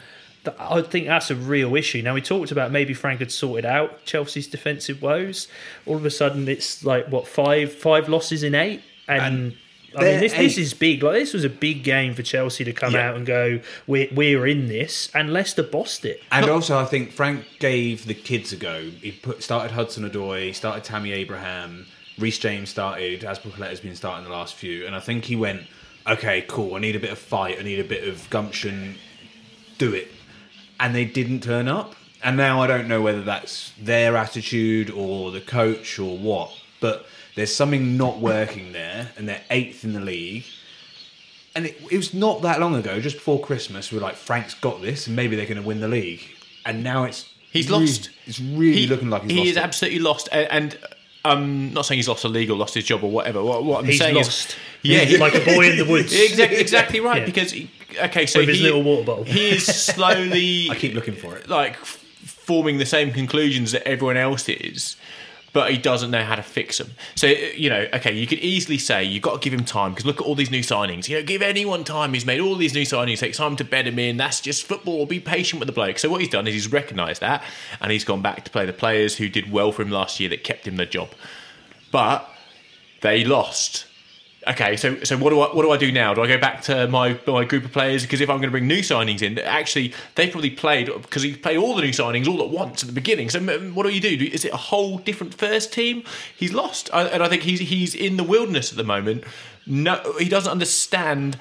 I think that's a real issue. Now we talked about maybe Frank had sorted out Chelsea's defensive woes. All of a sudden, it's like what five five losses in eight, and, And I mean this this is big. Like this was a big game for Chelsea to come Yeah. out and go, we're we're in this, and Leicester bossed it. And also, I think Frank gave the kids a go. He put started Hudson Odoi, started Tammy Abraham, Reece James started, as has been starting the last few. And I think he went, okay, cool. I need a bit of fight. I need a bit of gumption. Do it. And they didn't turn up. And now I don't know whether that's their attitude or the coach or what. But there's something not working there, and they're eighth in the league. And it, it was not that long ago, just before Christmas, we were like, Frank's got this, and maybe they're going to win the league. And now it's He's really- lost. It's really He- looking like he's he lost. is it. absolutely lost, A- and I'm not saying he's lost a league or lost his job or whatever. What, what I'm He's saying lost. is, yeah, He's like a boy in the woods. exactly, exactly right. Yeah. Because he- okay, so With his he, little water bottle. he is slowly I keep looking for it. like forming the same conclusions that everyone else is, but he doesn't know how to fix them. So you know, okay, you could easily say you've got to give him time because look at all these new signings. You know, give anyone time. He's made all these new signings. Takes time to bed him in. That's just football. Be patient with the bloke. So what he's done is he's recognised that, and he's gone back to play the players who did well for him last year that kept him the job. But They lost. Okay, so so what do I what do I do now? Do I go back to my my group of players because if I'm going to bring new signings in, actually they probably played because he played all the new signings all at once at the beginning. So what do you do? Do- Is it a whole different first team? He's lost, and I think he's he's in the wilderness at the moment. No, he doesn't understand.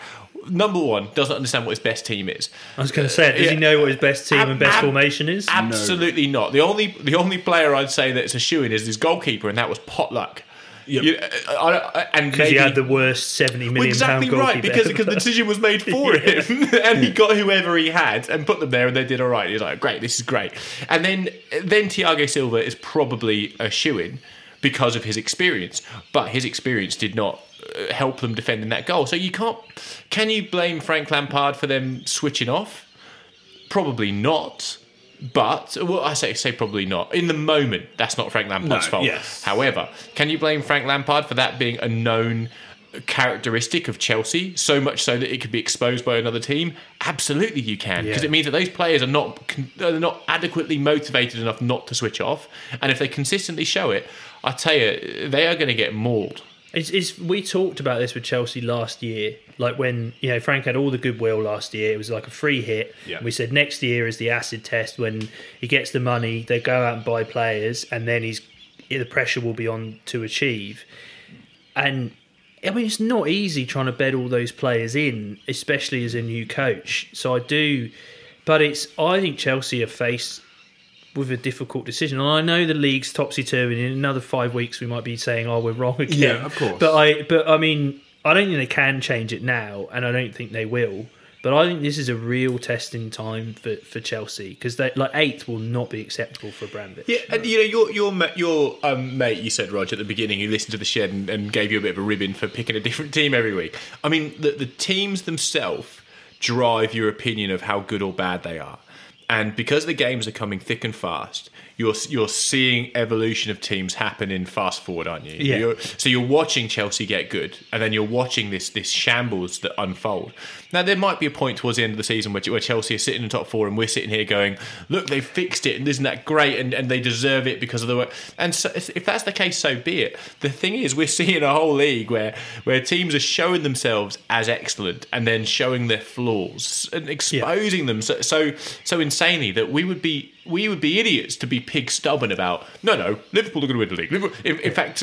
Number one, doesn't understand what his best team is. I was going to say, does he know what his best team Ab- and best ab- formation is? Absolutely not. The only the only player I'd say that's a shoe in is his goalkeeper, and that was Potluck. Yep. You- I- I- and Because he had the worst seventy million well, exactly right because because the decision was made for him, and he got whoever he had and put them there, and they did all right. He's like, great, this is great. And then then Thiago Silva is probably a shoe in because of his experience, but his experience did not uh, help them defending that goal. So you can't. Can you blame Frank Lampard for them switching off? Probably not. But well, I say say probably not. In the moment, that's not Frank Lampard's No, fault. yes. However, can you blame Frank Lampard for that being a known characteristic of Chelsea? So much so that it could be exposed by another team. Absolutely, you can, because Yeah. it means that those players are not are not adequately motivated enough not to switch off. And if they consistently show it, I tell you, they are going to get mauled. It's, it's, we talked about this with Chelsea last year, like when you know Frank had all the goodwill last year. It was like a free hit. Yeah. We said next year is the acid test when he gets the money, they go out and buy players, and then he's the pressure will be on to achieve. And I mean, it's not easy trying to bed all those players in, especially as a new coach. So I do, but it's I think Chelsea have faced with a difficult decision. And I know the league's topsy turvy. In another five weeks, we might be saying, "Oh, we're wrong again." Yeah, of course. But I, but I mean, I don't think they can change it now, and I don't think they will. But I think this is a real testing time for, for Chelsea because like eighth will not be acceptable for Abramovich. Yeah, and you know your your your um, mate, you said Roger at the beginning, who listened to the shed and, and gave you a bit of a ribbon for picking a different team every week. I mean, the the teams themselves drive your opinion of how good or bad they are, and because the games are coming thick and fast, you're you're seeing evolution of teams happen in fast forward, aren't you? Yeah. You're, so you're watching Chelsea get good, and then you're watching this this shambles that unfold. Now there might be a point towards the end of the season where, where Chelsea are sitting in the top four, and we're sitting here going, "Look, they've fixed it, and isn't that great?" And, and they deserve it because of the work. And so, if that's the case, so be it. The thing is, we're seeing a whole league where where teams are showing themselves as excellent, and then showing their flaws and exposing them so, so so insanely that we would be we would be idiots to be pig stubborn about. No, no, Liverpool are going to win the league. Liverpool, in, in fact,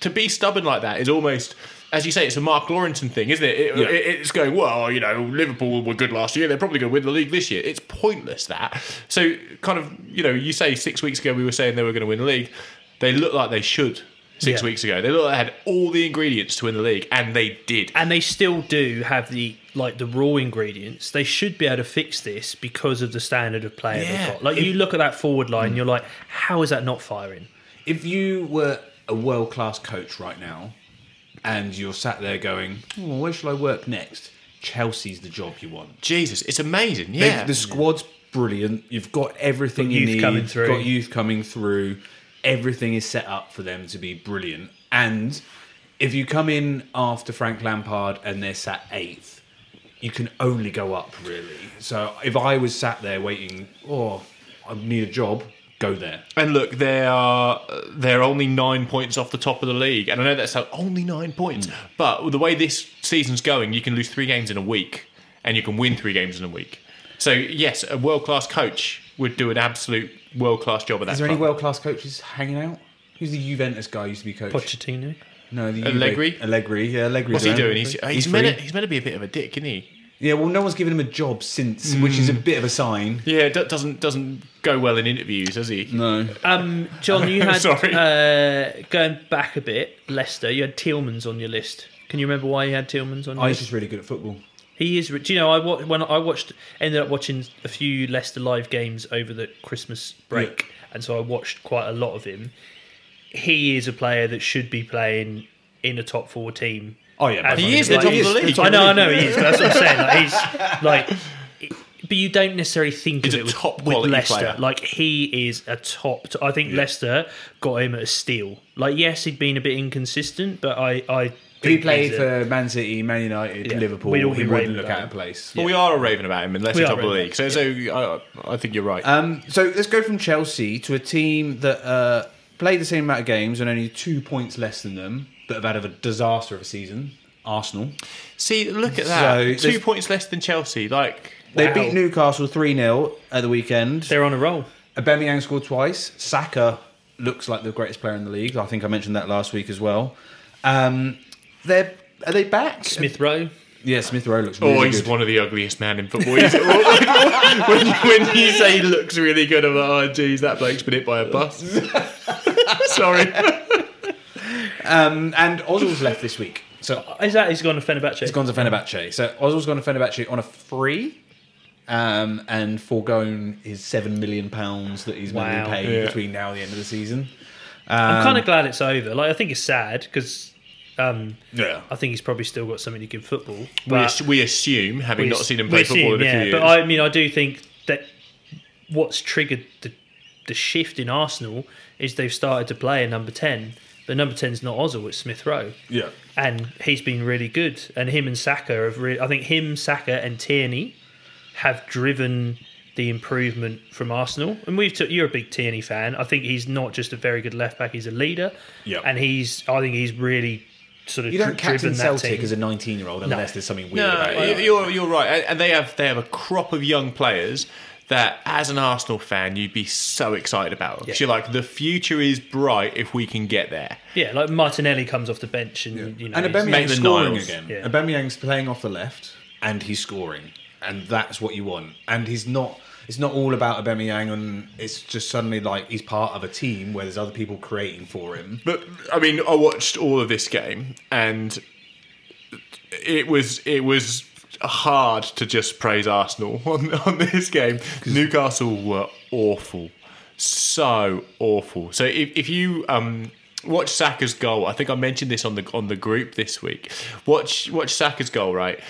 to be stubborn like that is almost. As you say, it's a Mark Lawrenson thing, isn't it? It- Yeah. it- It's going well. You know, Liverpool were good last year. They're probably going to win the league this year. It's pointless that. So, kind of, you know, you say six weeks ago we were saying they were going to win the league. They look like they should. Six Yeah. weeks ago, they look like they had all the ingredients to win the league, and they did. and they still do have the like the raw ingredients. They should be able to fix this because of the standard of play Yeah. they've got. Like you look at that forward line, you're like, how is that not firing? If you were a world class coach right now and you're sat there going, oh, where shall I work next? Chelsea's the job you want. Jesus, it's amazing. They've- Yeah, The squad's brilliant. You've got everything Got you youth need. coming You've through. got youth coming through. Everything is set up for them to be brilliant. And if you come in after Frank Lampard and they're sat eighth, you can only go up, really. So if I was sat there waiting, oh, I need a job, go there. And look, they are they're only nine points off the top of the league, and I know that's how- only nine points. Mm. But the way this season's going, you can lose three games in a week, and you can win three games in a week. So yes, a world class coach would do an absolute world class job at that. Is there any world class coaches hanging out? Who's the Juventus guy who used to be coach? Pochettino. No, the Allegri? Juve- Allegri, yeah, Allegri. What's he doing? He's, he's, he's meant to, he's meant to be a bit of a dick, isn't he? Yeah, well, no one's given him a job since, which is a bit of a sign. Yeah, it doesn't doesn't go well in interviews, does he? No. Um, John, you had Sorry. uh, going back a bit. Leicester, you had Tielemans on your list. Can you remember why you had Tielemans on? Your I was list? just really good at football. He is. Do you know? I wa- when I watched, ended up watching a few Leicester live games over the Christmas break, and so I watched quite a lot of him. He is a player that should be playing in a top four team. Oh, yeah, He is the top of the league. I know, I know he is. But that's what I'm saying. Like, he's like, but you don't necessarily think He's of a it with, top with Leicester. player. Like he is a top. I think Leicester got him at a steal. Like yes, he'd been a bit inconsistent, but I, I he played for Man City, Man United, Yeah. Liverpool, We'd all he wouldn't raving look about out him. of place. Well, we are raving about him unless We he's top of the league. So, so I, I think you're right. Um, so let's go from Chelsea to a team that uh, played the same amount of games and only two points less than them. but have had a disaster of a season, Arsenal. See, look at that. there's- Two points less than Chelsea. Like, They Wow. beat Newcastle 3 0 at the weekend. They're on a roll. Aubameyang scored twice. Saka looks like the greatest player in the league. I think I mentioned that last week as well. Um, they're are they back? Smith Rowe. Yeah, Smith Rowe looks really oh, he's good. one of the ugliest men in football. He's- when, when you say he looks really good, I'm like, oh, geez, that bloke's been hit by a bus. Sorry. Um, and Ozil's left this week. So Is that he's gone to Fenerbahce? he's gone to Fenerbahce. So Ozil's gone to Fenerbahce on a free. Um, and foregone his seven million pounds that he's going to be paid Yeah. between now and the end of the season. I'm kind of glad it's over. Like I think it's sad because um, Yeah, I think he's probably still got something to give football. We, But ass- we assume, having we not seen him play football in assume, a few years. But I mean, I do think that what's triggered the the shift in Arsenal is they've started to play a number ten. The number ten is not Ozil; it's Smith Rowe. yeah. and he's been really good. And him and Saka have really, I think him, Saka, and Tierney have driven the improvement from Arsenal. And we've took, you're a big Tierney fan. I think he's not just a very good left back; he's a leader. Yeah. and he's I think he's really sort of You don't dri- captain driven Celtic team. as a 19 year old unless there's something weird No, about you- it. you're you're right, And- and they have they have a crop of young players that, as an Arsenal fan, you'd be so excited about. 'Cause Yeah. You're like, the future is bright if we can get there. yeah, like Martinelli comes off the bench and you know And Aubameyang's scoring Niles. again. Yeah. Aubameyang's playing off the left, and he's scoring, and that's what you want. And he's not. It's not all about Aubameyang, and it's just suddenly like he's part of a team where there's other people creating for him. But I mean, I watched all of this game, and it was it was hard to just praise Arsenal on, on this game. Newcastle were awful, so awful. So if, if you um, watch Saka's goal, I think I mentioned this on the on the group this week. Watch watch Saka's goal, right?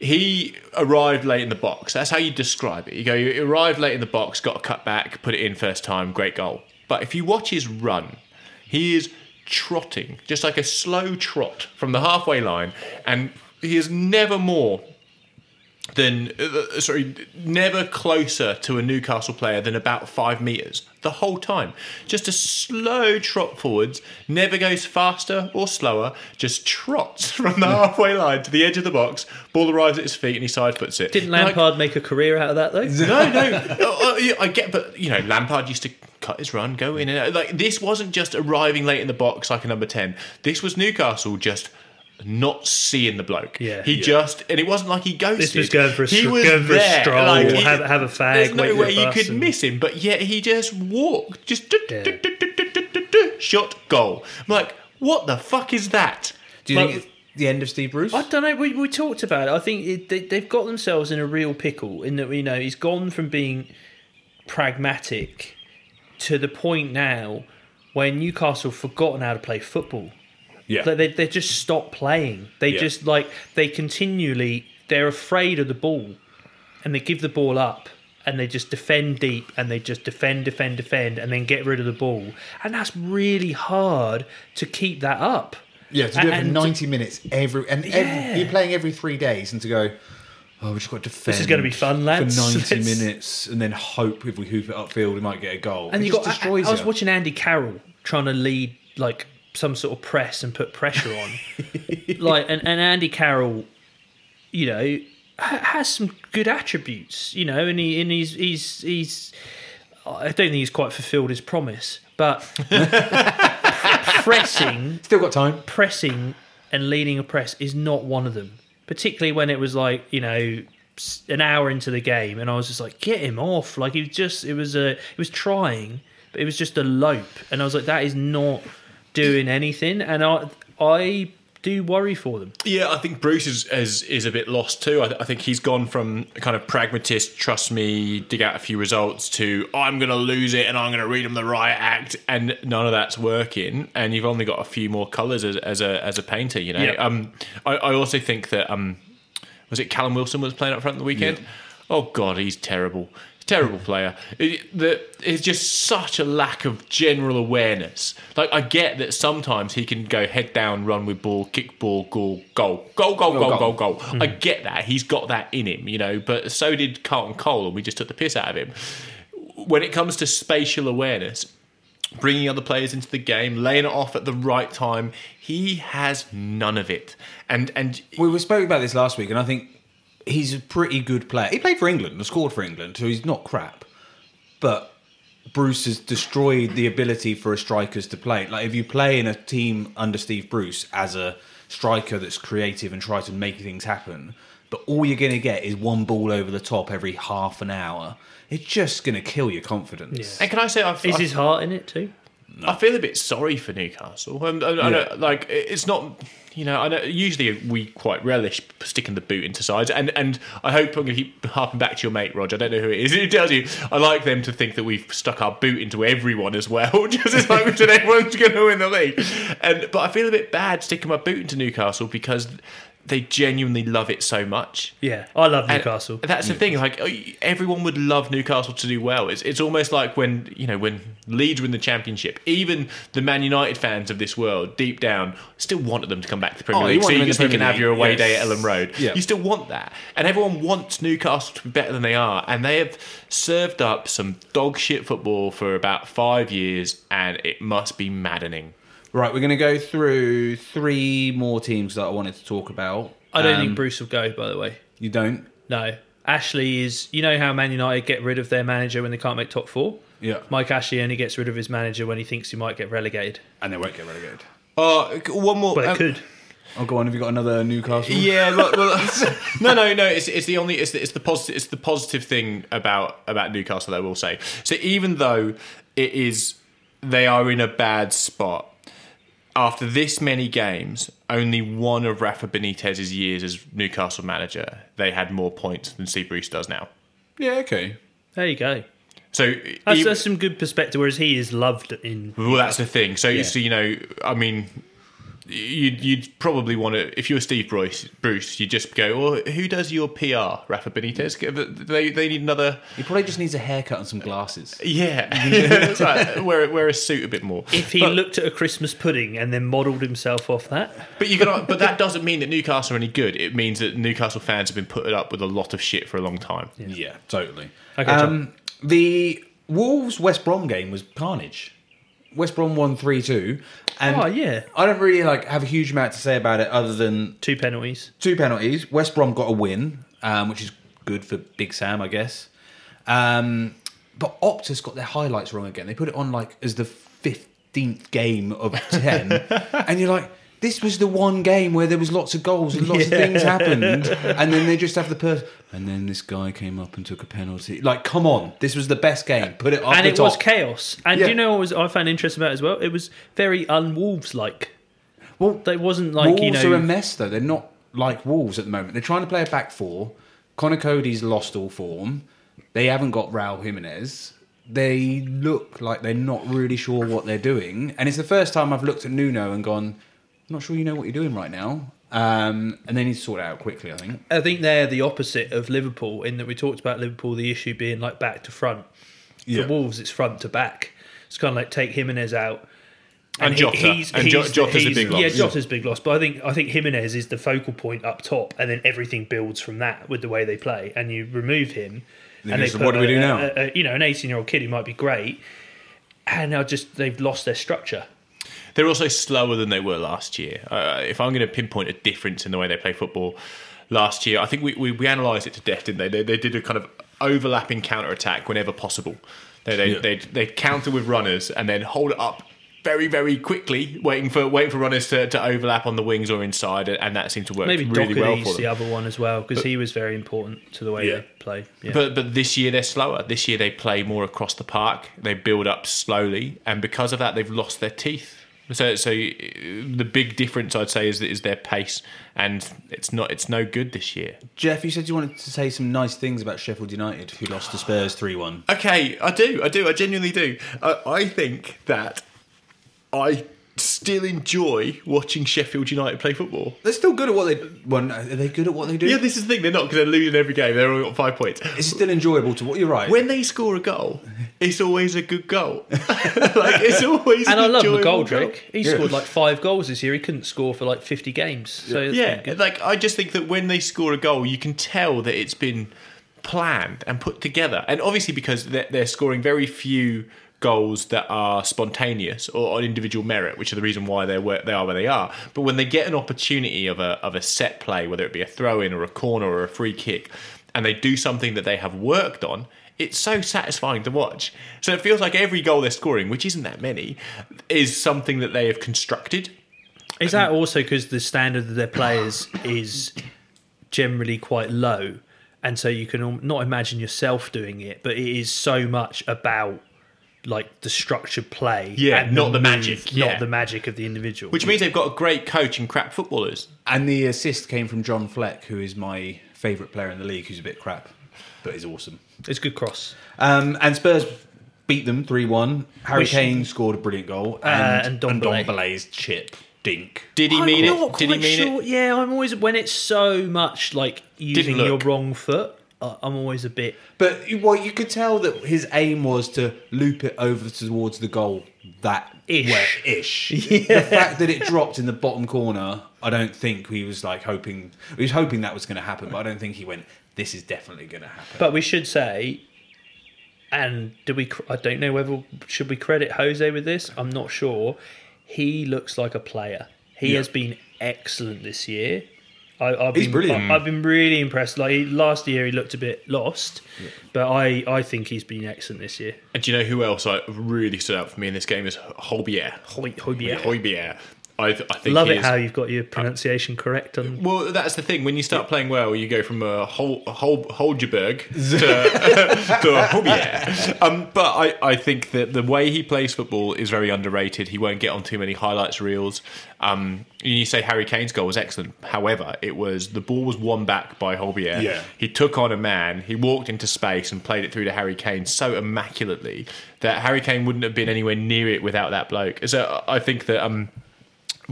He arrived late in the box. That's how you describe it. You go, you arrived late in the box, got a cut back, put it in first time, great goal. But if you watch his run, he is trotting, just like a slow trot from the halfway line, and he is never more than uh, sorry, never closer to a Newcastle player than about five meters the whole time. Just a slow trot forwards, never goes faster or slower, just trots from the halfway line to the edge of the box. Ball arrives at his feet and he side puts it. Didn't Like, Lampard make a career out of that though? no, no. Oh, oh, I get, but you know, Lampard used to cut his run, go in and out. Like this wasn't just arriving late in the box like a number ten. This was Newcastle just not seeing the bloke. Yeah. he Yeah. just, and it wasn't like he ghosted. This was going for a, he was going for a there, stroll, like, he- have, have a fag, There's no way you could and- miss him, but yet he just walked, just Yeah. shot goal. I'm like, what the fuck is that? Do you Well- think it's the end of Steve Bruce? I don't know. We, we talked about it. I think it, they, they've got themselves in a real pickle in that you know he's gone from being pragmatic to the point now where Newcastle have forgotten how to play football. Yeah. Like they they just stop playing. They Yeah. just like they continually they're afraid of the ball, and they give the ball up. And they just defend deep, and they just defend, defend, defend, and then get rid of the ball. And that's really hard to keep that up. Yeah, to do it for And- 90 minutes every and Yeah. every, you're playing every three days, and to go, oh, we just got to defend. This is gonna be fun, lads. For 90 Let's- minutes, and then hope if we hoof it upfield, we might get a goal. And it you just got. I, I was watching Andy Carroll trying to lead like some sort of press and put pressure on, like, and, and Andy Carroll, you know, ha- has some good attributes, you know, and he and he's he's he's. I don't think he's quite fulfilled his promise, but pressing, Still got time. pressing, and leading a press is not one of them. Particularly when it was like you know an hour into the game, and I was just like, get him off! Like he was just, it was a, it was trying, but it was just a lope, and I was like, that is not doing anything, and I, I do worry for them. Yeah, I think Bruce is is, is a bit lost too. I, th- I think he's gone from a kind of pragmatist, trust me, dig out a few results to I'm going to lose it and I'm going to read them the riot act, and none of that's working. And you've only got a few more colours as, as a as a painter, you know. Yeah. Um, I, I also think that um, was it Callum Wilson was playing up front the weekend. Oh God, he's terrible. Terrible player. It, the, it's just such a lack of general awareness. Like I get that sometimes he can go head down, run with ball, kick ball, goal, goal, goal, goal, goal, goal, goal. goal. Hmm. I get that. He's got that in him, you know. But so did Carlton Cole, and we just took the piss out of him. When it comes to spatial awareness, bringing other players into the game, laying it off at the right time. He has none of it. And and We spoke about this last week, and I think he's a pretty good player. He played for England and scored for England, so he's not crap. But Bruce has destroyed the ability for a strikers to play. Like if you play in a team under Steve Bruce as a striker that's creative and tries to make things happen, but all you're going to get is one ball over the top every half an hour. It's just going to kill your confidence. Yeah. and can I say I've, Is I've- his heart in it too? I feel a bit sorry for Newcastle. Um, I, I, like it's not, you know, I know usually we quite relish sticking the boot into sides, and and I hope I'm going to keep harping back to your mate Roger. I don't know who it is. Who tells you? I like them to think that we've stuck our boot into everyone as well, just as like we said everyone's going to win the league. And but I feel a bit bad sticking my boot into Newcastle because they genuinely love it so much. Yeah, I love And Newcastle. That's the thing. Like oh, everyone would love Newcastle to do well. It's it's almost like when you know when Leeds win the Championship. Even the Man United fans of this world, deep down, still wanted them to come back to the Premier Oh, League, want so you in can, so you can have your away yes. day at Elland Road. Yeah. You still want that, and everyone wants Newcastle to be better than they are. And they have served up some dog shit football for about five years, and it must be maddening. Right, we're going to go through three more teams that I wanted to talk about. I don't Um, think Bruce will go. By the way, You don't? no. Ashley is. You know how Man United get rid of their manager when they can't make top four. Yeah. Mike Ashley only gets rid of his manager when he thinks he might get relegated. And they won't get relegated. Uh, one more. But it um, could. Oh, go on. Have you got another Newcastle? Yeah, well, well no, no, no. It's, it's the only it's the, it's the positive it's the positive thing about about Newcastle. I will say. So even though it is they are in a bad spot after this many games, only one of Rafa Benitez's years as Newcastle manager, they had more points than Steve Bruce does now. Yeah, okay. There you go. So That's, even- that's some good perspective. Whereas he is loved in. Well, that's the thing. So, Yeah. so you know, I mean, you'd, you'd probably want to, if you were Steve Bruce, Bruce, you'd just go, well, who does your PR, Rafa Benitez? They, they need another, He probably just needs a haircut and some glasses. yeah, That's right. wear, wear a suit a bit more. If he but, looked at a Christmas pudding and then modelled himself off that, but you got, but that doesn't mean that Newcastle are any good. It means that Newcastle fans have been put up with a lot of shit for a long time. Yeah, totally. Okay, um, the Wolves West Brom game was carnage. West Brom won 3 2. And Oh, yeah. I don't really like have a huge amount to say about it other than two penalties. two penalties. West Brom got a win, um, which is good for Big Sam, I guess. Um, but Optus got their highlights wrong again. They put it on like as the fifteenth game of ten, and you're like, this was the one game where there was lots of goals and lots of things happened, and then they just have the person. And then this guy came up and took a penalty. Like, come on, this was the best game. Put it up and the it top. was chaos. And Yeah. do you know what was I found interesting about it as well? It was very unwolves like. Well, It wasn't like Wolves you know. are a mess though. They're not like Wolves at the moment. They're trying to play a back four. Conor Coady's lost all form. They haven't got Raul Jimenez. They look like they're not really sure what they're doing. And it's the first time I've looked at Nuno and gone, I'm not sure you know what you're doing right now. Um, and they need to sort it out quickly, I think. I think they're the opposite of Liverpool in that we talked about Liverpool, the issue being like back to front. Yeah. For Wolves, it's front to back. It's kind of like take Jimenez out. And Jota. And Jo- Jota's a big loss. Yeah, Jota's big loss. But I think I think Jimenez is the focal point up top, and then everything builds from that with the way they play. And you remove him, Then and they put what do we a- do now? a- a- you know, an eighteen-year-old kid who might be great, and now just they've lost their structure. They're also slower than they were last year. Uh, if I'm going to pinpoint a difference in the way they play football last year, I think we, we, we analysed it to death, didn't they? they? They did a kind of overlapping counter attack whenever possible. They they Yeah. they they counter with runners and then hold it up very very quickly, waiting for waiting for runners to, to overlap on the wings or inside, and that seemed to work Maybe really well for the other one as well because he was very important to the way Yeah. they play. Yeah. But but this year they're slower. This year they play more across the park. They build up slowly, and because of that, they've lost their teeth. So so uh, the big difference I'd say is is their pace, and it's not it's no good this year. Jeff, you said you wanted to say some nice things about Sheffield United, who lost to Spurs 3 1. Okay, I do, I do, I genuinely do. I, I think that I still enjoy watching Sheffield United play football. They're still good at what they. Well, no, are they good at what they do? Yeah, this is the thing. They're not because they're losing every game. They're only got five points. it's still enjoyable to what you're right. When they score a goal, it's always a good goal. like it's always. and an I love enjoyable McGoldrick. goal. He Yeah. scored like five goals this year. He couldn't score for like 50 games. So that's Yeah, good. like I just think that when they score a goal, you can tell that it's been planned and put together, and obviously because they're, they're scoring very few goals that are spontaneous or on individual merit, which are the reason why they're where they are where they are. But when they get an opportunity of a of a set play, whether it be a throw in or a corner or a free kick, and they do something that they have worked on, it's so satisfying to watch. So it feels like every goal they're scoring, which isn't that many, is something that they have constructed. Is that also because the standard of their players is generally quite low, and so you can not imagine yourself doing it, but it is so much about like the structured play, Yeah, and not the move, magic, yeah. not the magic of the individual. Which means they've got a great coach and crap footballers. And the assist came from John Fleck, who is my favourite player in the league, who's a bit crap, but is awesome. it's a good cross. Um, and Spurs beat them 3 1. Harry We should- Kane scored a brilliant goal. and, Uh, And, and Ndombele. Ndombele's chip, dink. Did he mean I'm it? not Did he mean sure. it? Yeah, I'm always when it's so much like using your wrong foot. Uh, I'm always a bit. But well, you could tell that his aim was to loop it over towards the goal that Ish. way- ish. The fact that it dropped in the bottom corner, I don't think he was like hoping. He was hoping that was going to happen, but I don't think he went. This is definitely going to happen. But we should say, and do we? I don't know whether should we credit Jose with this. I'm not sure. He looks like a player. He Yeah. has been excellent this year. I, I've He's been, brilliant. I, have been really impressed. Like he, last year, he looked a bit lost, but I, I think he's been excellent this year. And do you know who else I really stood out for me in this game is Holbier. Hoy- Hoybier. Hoybier. I, th- I think Love he it is- how you've got your pronunciation correct on. Well, that's the thing. When you start playing well, you go from a Hol- Hol- Holgerberg to, to a Hobier. Um, but I, I think that the way he plays football is very underrated. He won't get on too many highlights reels. Um, you say Harry Kane's goal was excellent. However, it was the ball was won back by Holbier. Yeah. He took on a man. He walked into space and played it through to Harry Kane so immaculately that Harry Kane wouldn't have been anywhere near it without that bloke. So I think that. Um,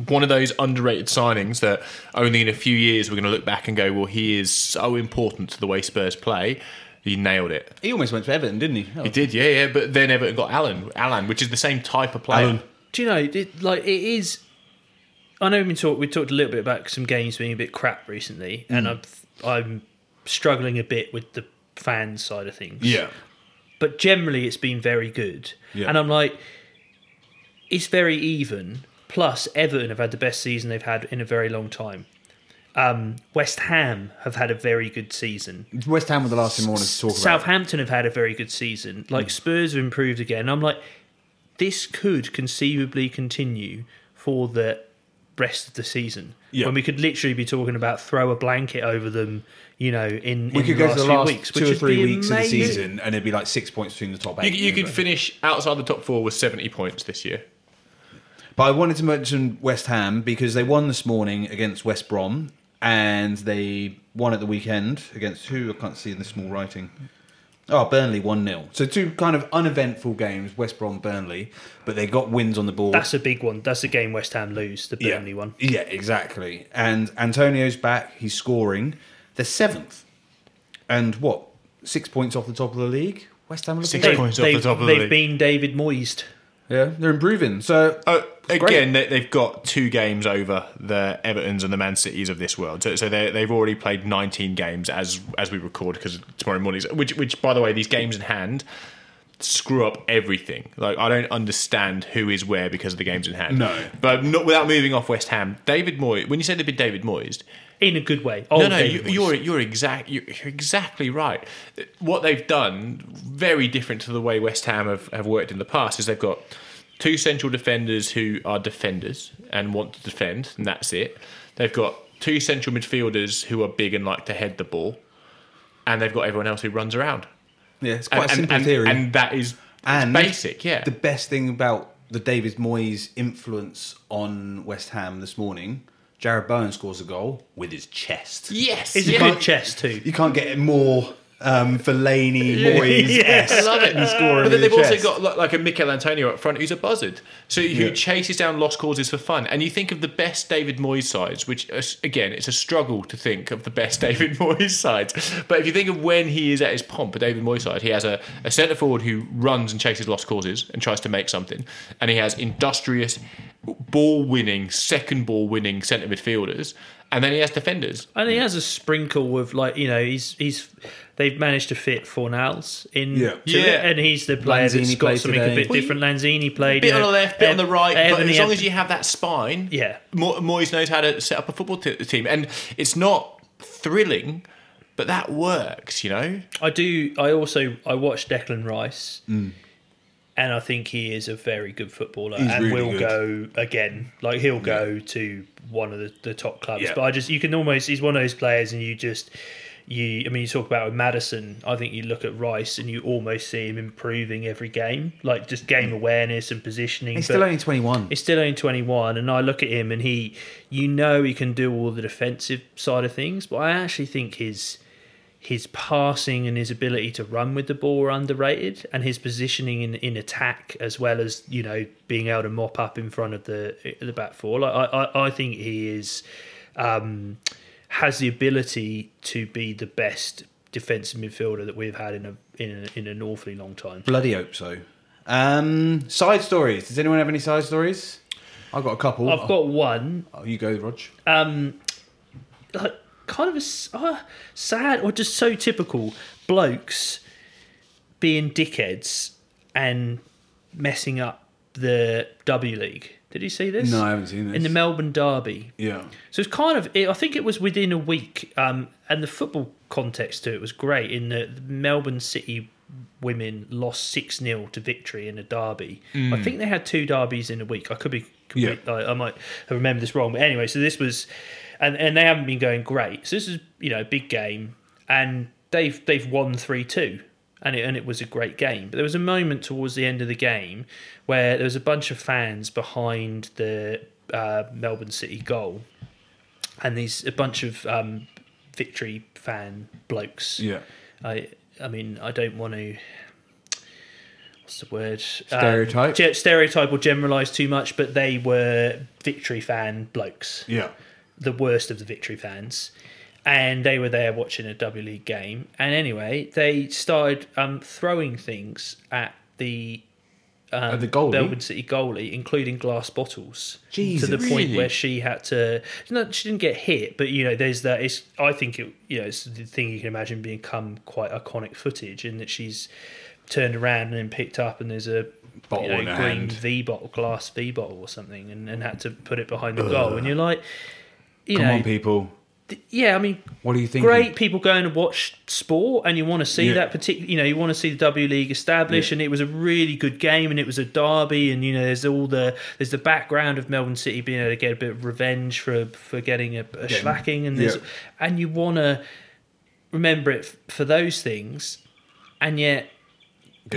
one of those underrated signings that only in a few years we're going to look back and go, well, he is so important to the way Spurs play. He nailed it. he almost went to Everton, didn't he? He did, yeah, yeah. But then Everton got Allan, Allan, which is the same type of player. Allan. Do you know? It, like it is. I know we talked. We talked a little bit about some games being a bit crap recently, mm. and I'm I'm struggling a bit with the fan side of things. Yeah. but generally it's been very good. Yeah. And I'm like, it's very even. Plus, Everton have had the best season they've had in a very long time. Um, West Ham have had a very good season. West Ham were the last team I wanted to talk about. Southampton have had a very good season. Like Hmm. Spurs have improved again. I'm like, this could conceivably continue for the rest of the season. Yeah. When we could literally be talking about throw a blanket over them, you know, in, We in could the go last to the few last weeks, two which or three be weeks of the season, and it'd be like six points between the top You, eight. you could finish outside the top four with 70 points this year. But I wanted to mention West Ham because they won this morning against West Brom, and they won at the weekend against who I can't see in the small writing. Oh, Burnley one 0 So two kind of uneventful games, West Brom, Burnley, but they got wins on the board. That's a big one. That's the game West Ham lose, the Burnley yeah. one. Yeah, exactly. And Antonio's back. He's scoring. They're seventh, and what? Six points off the top of the league. West Ham. looking Six points off the top of the league. they've been David Moyes. Yeah, they're improving. So uh, It's again, they, they've got two games over the Evertons and the Man Cities of this world. So, so they, they've already played 19 games as as we record because tomorrow morning. Which, which, by the way, these games in hand screw up everything. Like I don't understand who is where because of the games in hand. No. but not without moving off West Ham. David Moyes. When you say they've been David Moyes, In a good way. Oh, no, no, David you, Moyes. you're you're exact. You're exactly right. What they've done, very different to the way West Ham have, have worked in the past, is they've got two central defenders who are defenders and want to defend, and that's it. They've got two central midfielders who are big and like to head the ball, and they've got everyone else who runs around. Yeah, it's quite and, a simple and, theory. and that is And basic. Yeah, The best thing about the David Moyes influence on West Ham this morning, Jarrod Bowen scores a goal with his chest. yes, It's a yeah. good chest too. You can't get it more um, Fellaini, Moyes. Yeah, I love it. scoring but then they've the also chest. got like, like a Michail Antonio up front who's a buzzard, so who Yeah. chases down lost causes for fun. And you think of the best David Moyes sides, which uh, again, it's a struggle to think of the best David Moyes sides. But if you think of when he is at his pomp, a David Moyes side, he has a, a centre forward who runs and chases lost causes and tries to make something, and he has industrious, ball winning, second ball winning centre midfielders. and then he has defenders. And he has a sprinkle of like you know he's he's they've managed to fit Fornals in Yeah. Yeah. it, and he's the player Lanzini that's got something today. a bit Well, different. Lanzini played Bit you on the left, bit on the right, Evan, but he as long had- as you have that spine, Yeah. Mo- Moyes knows how to set up a football t- team, and it's not thrilling, but that works, you know. I do. I also I watched Declan Rice, Mm. and I think he is a very good footballer, He's and really will good. go again. Like he'll go to one of the, the top clubs. Yeah. But I just you can almost he's one of those players, and you just you. I mean, you talk about with Maddison. I think you look at Rice, and you almost see him improving every game, like just game awareness and positioning. He's still only 21. He's still only 21, and I look at him and he, you know, he can do all the defensive side of things, but I actually think his his passing and his ability to run with the ball are underrated, and his positioning in, in attack as well as you know being able to mop up in front of the the back four. Like, I, I I think he is um, has the ability to be the best defensive midfielder that we've had in a in, a, in an awfully long time. Bloody hope so. Um, side stories. Does anyone have any side stories? I've got a couple. I've got one Oh, you go, Rog. um, like kind of a uh, sad or just so typical blokes being dickheads and messing up the W League. Did you see this? No, I haven't seen this. In the Melbourne Derby. yeah. So it's kind of, it, I think it was within a week, um, and the football context to it was great. In the, the Melbourne City women lost 6 0 to victory in a derby. I think they had two derbies in a week. I could be, complete, I, I might have remembered this wrong. But anyway, so this was, and, and they haven't been going great. So this is, you know, a big game, and they've, they've won 3 2 and it, and it was a great game. But there was a moment towards the end of the game where there was a bunch of fans behind the uh, Melbourne City goal, and these a bunch of um, victory fan blokes. Yeah. I I mean I don't want to. What's the word? Stereotype? Uh, ge- stereotype or generalise too much, but they were victory fan blokes Yeah. the worst of the victory fans. And they were there watching a W League game. And anyway, they started um, throwing things at the um, At the goalie? Melbourne City goalie, including glass bottles. Jesus. to the point Really? where she had to. No, she didn't get hit, but you know, there's that. It's. I think it. You know, it's the thing you can imagine become quite iconic footage, in that she's turned around and then picked up, and there's a Bottle you know, in green hand. V bottle, glass V bottle or something, and, and had to put it behind the goal. And you're like, you Come know, on, people. Yeah, I mean, What do you think? great people going to watch sport, and you want to see Yeah. that particular. You know, you want to see the W League established, Yeah. and it was a really good game, and it was a derby, and you know, there's all the there's the background of Melbourne City being able to get a bit of revenge for for getting a, a slacking, and there's yeah. and you want to remember it f- for those things, and yet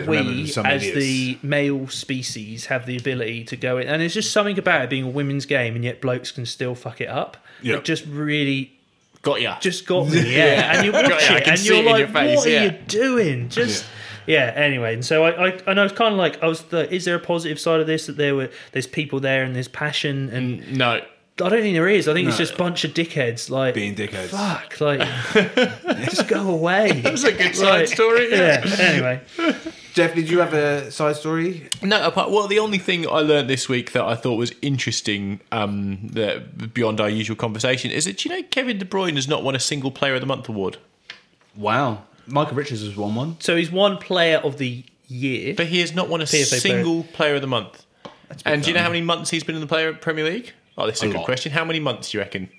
we, as idiots. the male species, have the ability to go in, and there's just something about it being a women's game, and yet blokes can still fuck it up. Yeah. It just really Got ya. just got me, yeah. And you watch got it, you. and you're it like, your face, "What are you doing?" Just yeah. Anyway, and so I, I and I was kind of like, I was, the, is there a positive side of this that there were there's people there and there's passion, and no. I don't think there is. I think it's just a bunch of dickheads, like Being dickheads. Fuck, like just go away. That's a good side story. Yeah. Anyway, Jeff, did you have a side story? No, apart, well, the only thing I learned this week that I thought was interesting, um, that beyond our usual conversation, is that you know Kevin De Bruyne has not won a single Player of the Month award, Wow. Micah Richards has won one. so he's one player of the year. but he has not won a PFA single player. of the Month. big And do you know how many months he's been in the Player Premier League? Oh, this is a, A good lot. question. How many months do you reckon?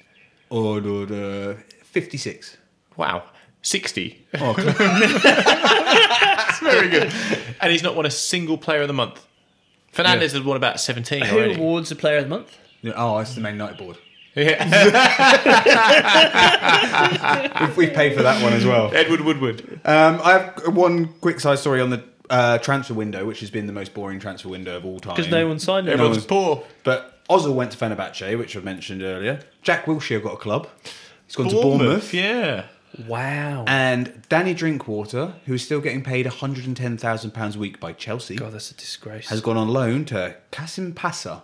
Or uh, 56. Wow, sixty. Oh, That's very good. And he's not won a single Player of the Month. Fernandes has won about seventeen Who already. awards the player of the month? yeah, oh, it's the Man United board. Yeah. We've, we've for that one as well. Edward Woodward. Um, I have one quick side story on the uh, transfer window, which has been the most boring transfer window of all time. Because no one signed him. Everyone's was- poor. But Ozil went to Fenerbahce, which I've mentioned earlier. Jack Wilshere got a club. He's gone to Bournemouth, Bournemouth. yeah. Wow. And Danny Drinkwater, who's still getting paid £110,000 a week by Chelsea, God, that's a disgrace. has gone on loan to Kasimpasa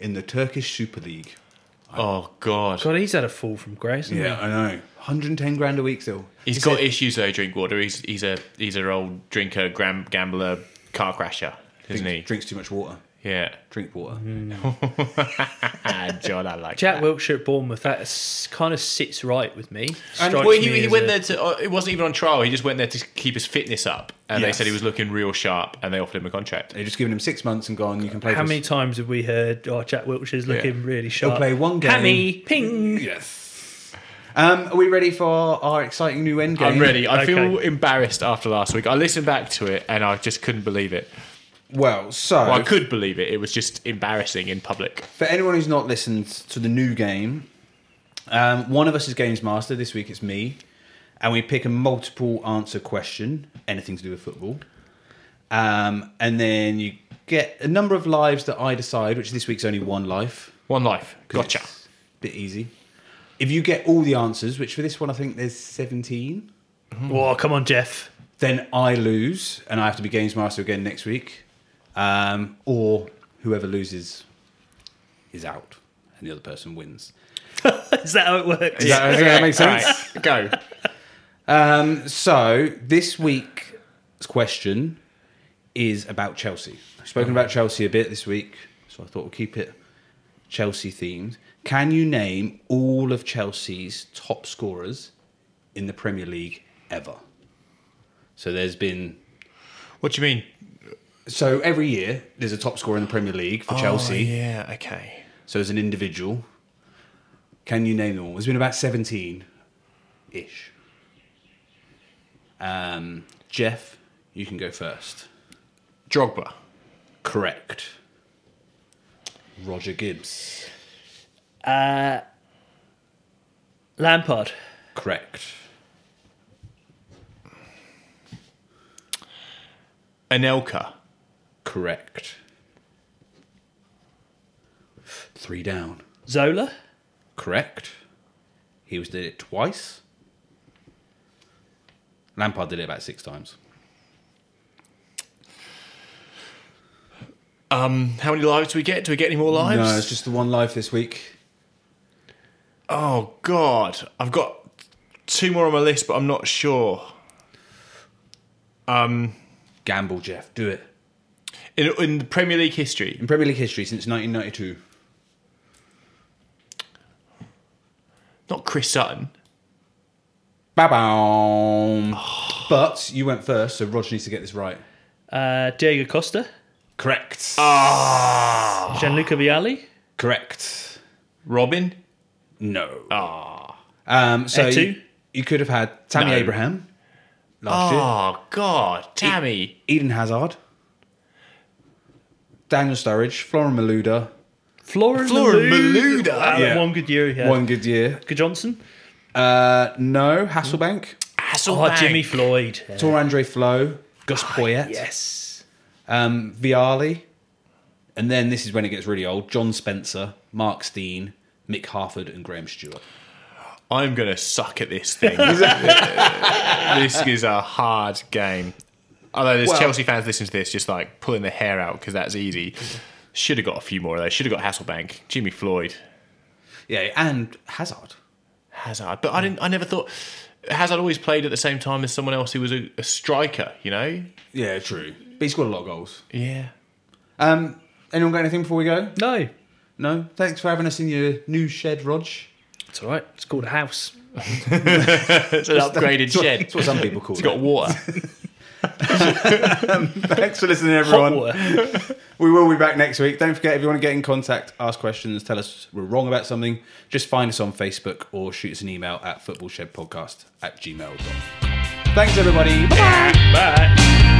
in the Turkish Super League. Oh God. God, he's had a fall from grace. hasn't Yeah, I know. 110 grand a week still. He's He got said- issues though. Drinkwater. He's he's a he's an old drinker, gram, gambler, car crasher, isn't he? drinks too much water. Yeah. Drink water. Ah, John, I like Jack that. Wilshere at Bournemouth, that kind of sits right with me. And Strikes well, me he, he went a- there to. Uh, it wasn't even on trial. He just went there to keep his fitness up, and Yes. they said he was looking real sharp, and they offered him a contract. They've just given him six months and gone. You can play. How for many times have we heard, oh, Jack Wilshere's looking really sharp? He'll sharp? play one game. Hammy, ping. Yes. Um, are we ready for our exciting new end game? I'm ready. I feel embarrassed after last week. I listened back to it, and I just couldn't believe it. Well, so Well, I could believe it. It was just embarrassing in public. for anyone who's not listened to the new game, um, one of us is games master. This week it's me, and we pick a multiple answer question, anything to do with football, um, and then you get a number of lives that I decide. Which this week's only one life. One life. 'cause Gotcha. it's a Bit easy. If you get all the answers, which for this one I think there's 17, Oh, come on, Jeff. then I lose and I have to be games master again next week. Um, or whoever loses is out and the other person wins. Is that how it works? Is that, does that make sense? Right, go. Um, so this week's question is about Chelsea. I've spoken about Chelsea a bit this week, so I thought we'll keep it Chelsea themed. Can you name all of Chelsea's top scorers in the Premier League ever? So there's been What do you mean? So every year there's a top scorer in the Premier League for Chelsea. Oh, yeah. Okay. So as an individual, can you name them all? There's been about 17 ish. Um, Jeff, you can go first. Drogba. Correct. Roger Gibbs. Uh, Lampard. Correct. Anelka. Correct. Three down. Zola. Correct. He was did it twice. Lampard did it about six times. Um, how many lives do we get? Do we get any more lives? No, it's just the one life this week. Oh God, I've got two more on my list, but I'm not sure. Um, Gamble, Jeff. Do it. In in the Premier League history, In Premier League history since 1992. not Chris Sutton. Ba-boom. But you went first, so Roger needs to get this right. Uh, Diego Costa. Correct. Ah. Gianluca Vialli. Correct. Robin. No. Ah. Um, so Eto'o? you, you could have had Tammy No. Abraham last year. Oh God, Tammy. Eden Hazard. Daniel Sturridge. Florent Malouda. Florent Florent Malouda. Malouda. Wow, Yeah. One good year he had. One good year. Gudjohnsen. Uh, no. Hasselbaink. Oh, Jimmy Floyd. Yeah. Tore Andre Flo. Gus Poyet. Yes. Um, Vialli. And then this is when it gets really old. John Spencer, Mark Stein, Mick Harford, and Graham Stuart. I'm gonna suck at this thing. this is a hard game. Although there's Well- Chelsea fans listening to this, just like pulling their hair out because that's easy. Should have got a few more of those. Should have got Hasselbaink, Jimmy Floyd, Yeah, and Hazard. Hazard. But I didn't. I never thought Hazard always played at the same time as someone else who was a, a striker. You know? Yeah, true. But he scored a lot of goals. Yeah. Um, anyone got anything before we go? No. No? Thanks for having us in your new shed, Rog. It's all right. It's called a house. It's an upgraded That's what, shed. that's what some people call It's it. It's got water. Thanks for listening, everyone. We will be back next week. Don't forget, if you want to get in contact, ask questions, tell us we're wrong about something, just find us on Facebook or shoot us an email at footballshedpodcast at gmail.com. Thanks, everybody. Bye-bye. Bye.